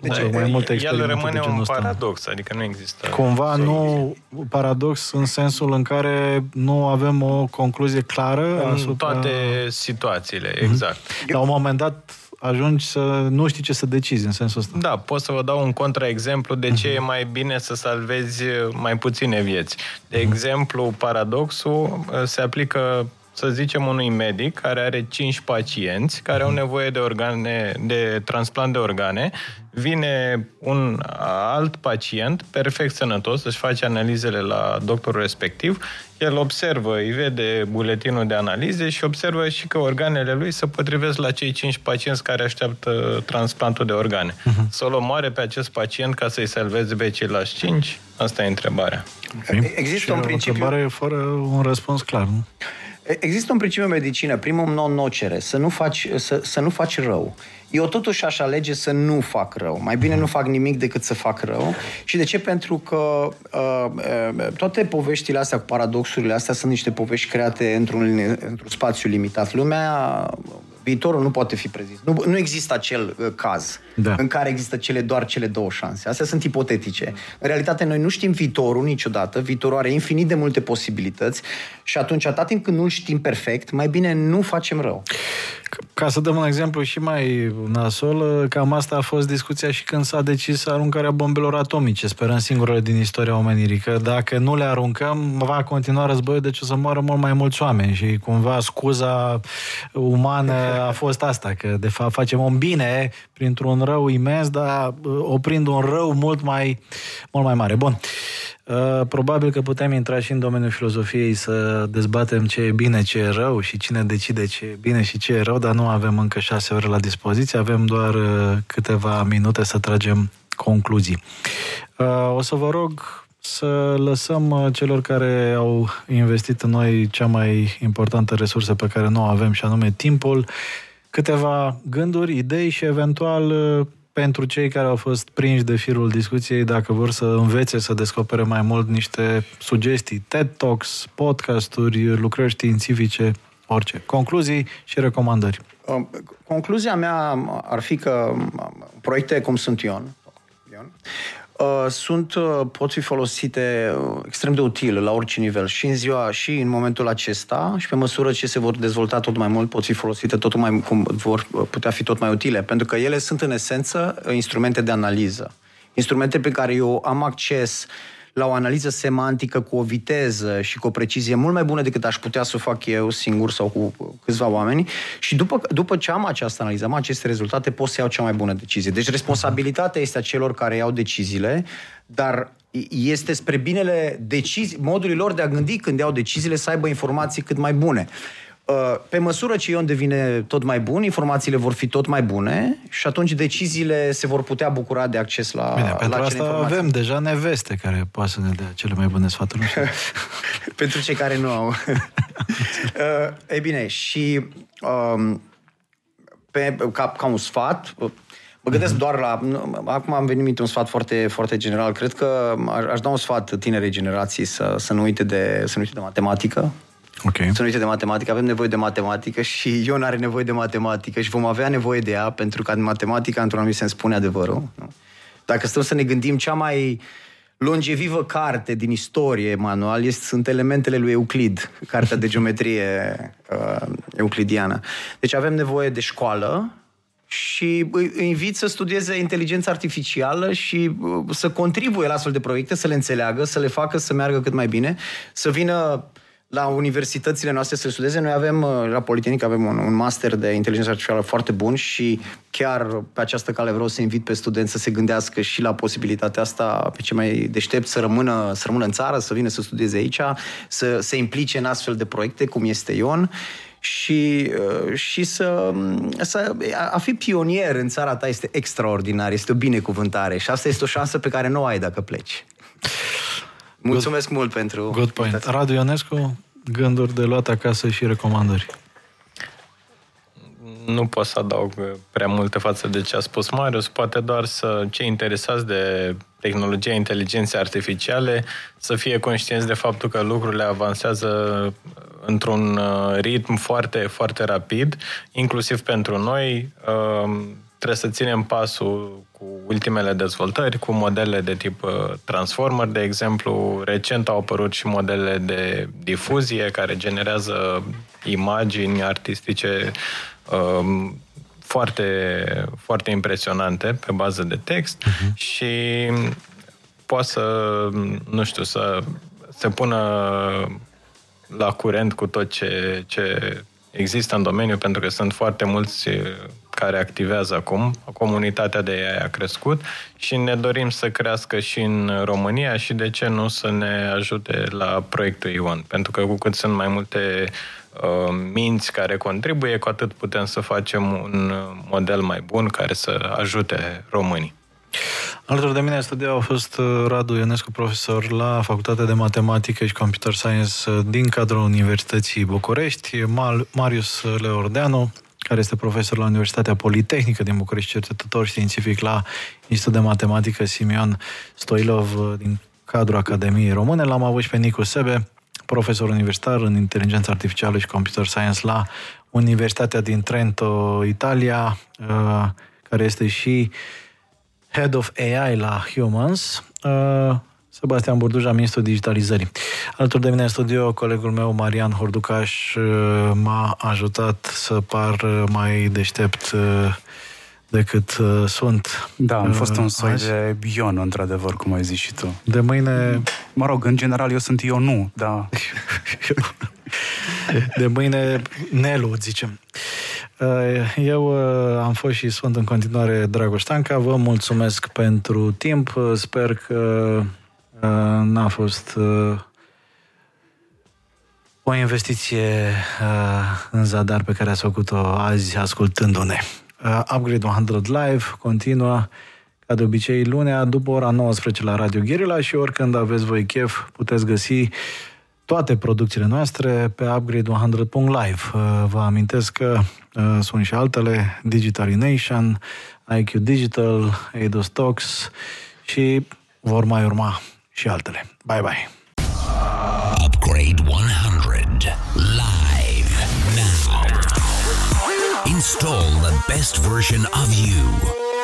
deci, mai, mai multe experimente El rămâne de un ăsta. paradox, adică nu există... Cumva nu paradox în sensul în care nu avem o concluzie clară în asupra... toate situațiile, exact. Mm-hmm. La un moment dat ajungi să nu știi ce să decizi în sensul ăsta. Da, pot să vă dau un contraexemplu de ce e mai bine să salvezi mai puține vieți. De exemplu, paradoxul uh, se aplică să zicem, unui medic care are 5 pacienți care au nevoie de organe, de transplant de organe, vine un alt pacient perfect sănătos, își face analizele la doctorul respectiv, el observă, îi vede buletinul de analize și observă și că organele lui se potrivesc la cei 5 pacienți care așteaptă transplantul de organe. Uh-huh. Să-l omoare pe acest pacient ca să-i salveze pe ceilalți 5? Asta e întrebarea. Okay. Există și un principiu... o întrebare fără un răspuns clar, nu? Există un principiu în medicină, primul non-nocere, să nu faci, să, să nu faci rău. Eu totuși aș alege să nu fac rău. Mai bine nu fac nimic decât să fac rău. Și de ce? Pentru că uh, uh, toate poveștile astea cu paradoxurile astea sunt niște povești create într-un, într-un spațiu limitat. Lumea viitorul nu poate fi prezis. Nu, nu există acel uh, caz da. în care există cele doar cele două șanse. Astea sunt ipotetice. În realitate, noi nu știm viitorul niciodată. Viitorul are infinit de multe posibilități și atunci, atât timp când nu-l știm perfect, mai bine nu facem rău. Ca să dăm un exemplu și mai nasol, cam asta a fost discuția și când s-a decis aruncarea bombelor atomice, sperăm singurele din istoria omenirii, că dacă nu le aruncăm, va continua războiul, deci o să moară mult mai mulți oameni și cumva scuza umană a fost asta, că de fapt facem un bine printr-un rău imens, dar oprind un rău mult mai, mult mai mare. Bun. Uh, probabil că putem intra și în domeniul filozofiei să dezbatem ce e bine, ce e rău și cine decide ce e bine și ce e rău, dar nu avem încă șase ore la dispoziție, avem doar uh, câteva minute să tragem concluzii. Uh, o să vă rog să lăsăm celor care au investit în noi cea mai importantă resursă pe care nu o avem și anume timpul, câteva gânduri, idei și eventual pentru cei care au fost prinși de firul discuției, dacă vor să învețe să descopere mai mult niște sugestii, TED Talks, podcasturi, lucrări științifice, orice. Concluzii și recomandări. Um, concluzia mea ar fi că um, proiecte cum sunt Ion, Ion uh, sunt, uh, pot fi folosite uh, extrem de util la orice nivel și în ziua și în momentul acesta și pe măsură ce se vor dezvolta tot mai mult pot fi folosite tot mai, cum vor putea fi tot mai utile, pentru că ele sunt în esență instrumente de analiză. Instrumente pe care eu am acces uh, la o analiză semantică cu o viteză și cu o precizie mult mai bună decât aș putea să o fac eu singur sau cu câțiva oameni și după, după ce am această analiză, am aceste rezultate, pot să iau cea mai bună decizie. Deci responsabilitatea este a celor care iau deciziile, dar este spre binele decizii, modului lor de a gândi când iau deciziile să aibă informații cât mai bune. Uh, pe măsură ce Ion devine tot mai bun, informațiile vor fi tot mai bune și atunci deciziile se vor putea bucura de acces la Bine, la pentru asta informații. avem deja neveste care poate să ne dea cele mai bune sfaturi. pentru cei care nu au. uh, e bine, și um, pe, ca, ca un sfat, Mă gândesc doar la... Acum am venit un sfat foarte, foarte general. Cred că aș da un sfat tinerei generații să, să, nu uite de, să nu uite de matematică, Okay. Să nu uite de matematică. Avem nevoie de matematică și Ion are nevoie de matematică și vom avea nevoie de ea pentru că în matematica, într-un anumit sens, spune adevărul. Nu? Dacă stăm să ne gândim, cea mai longevivă carte din istorie manual este, sunt elementele lui Euclid, cartea de geometrie uh, euclidiană. Deci avem nevoie de școală, și îi invit să studieze inteligența artificială și uh, să contribuie la astfel de proiecte, să le înțeleagă, să le facă să meargă cât mai bine, să vină la universitățile noastre să studieze. Noi avem, uh, la Politehnic, avem un, un master de inteligență artificială foarte bun și chiar pe această cale vreau să invit pe studenți să se gândească și la posibilitatea asta, pe ce mai deștept, să rămână, să rămână în țară, să vină să studieze aici, să se implice în astfel de proiecte, cum este Ion și, uh, și să, să a fi pionier în țara ta este extraordinar, este o binecuvântare și asta este o șansă pe care nu o ai dacă pleci. Mulțumesc Good, mult pentru... Good point. Radu Ionescu, gânduri de luat acasă și recomandări. Nu pot să adaug prea multe față de ce a spus Marius, poate doar să cei interesați de tehnologia inteligenței artificiale să fie conștienți de faptul că lucrurile avansează într-un uh, ritm foarte, foarte rapid, inclusiv pentru noi. Uh, trebuie să ținem pasul cu ultimele dezvoltări, cu modele de tip uh, Transformer, de exemplu. Recent au apărut și modele de difuzie care generează imagini artistice um, foarte, foarte impresionante pe bază de text uh-huh. și poate să, nu știu, să se pună la curent cu tot ce, ce există în domeniu, pentru că sunt foarte mulți care activează acum. Comunitatea de AI a crescut și ne dorim să crească și în România și de ce nu să ne ajute la proiectul Ion. Pentru că cu cât sunt mai multe uh, minți care contribuie, cu atât putem să facem un model mai bun care să ajute românii. Alături de mine în studio a fost uh, Radu Ionescu, profesor la Facultatea de Matematică și Computer Science uh, din cadrul Universității București, Marius Leordeanu, care este profesor la Universitatea Politehnică din București, cercetător științific la Institutul de Matematică Simion Stoilov uh, din cadrul Academiei Române. L-am avut și pe Nicu Sebe, profesor universitar în inteligență artificială și computer science la Universitatea din Trento, Italia, care este și Head of AI la Humans, uh, Sebastian Burduja, ministrul digitalizării. Alături de mine în studio, colegul meu, Marian Horducaș, uh, m-a ajutat să par mai deștept uh, decât uh, sunt. Da, am fost un soi azi. de Ion, într-adevăr, cum ai zis și tu. De mâine... Mă rog, în general, eu sunt eu nu, da. de mâine Nelu, zicem. Uh, eu uh, am fost și sunt în continuare Dragoș Tanca. Vă mulțumesc pentru timp. Uh, sper că n-a fost o investiție în zadar pe care ați făcut-o azi ascultându-ne. Upgrade 100 Live continuă ca de obicei lunea după ora 19 la Radio Guerilla și oricând aveți voi chef puteți găsi toate producțiile noastre pe upgrade100.live. Vă amintesc că Uh, sunt și altele, Digital Nation, IQ Digital, Eidos Talks și vor mai urma și altele. Bye bye! Upgrade 100 Install the best version of you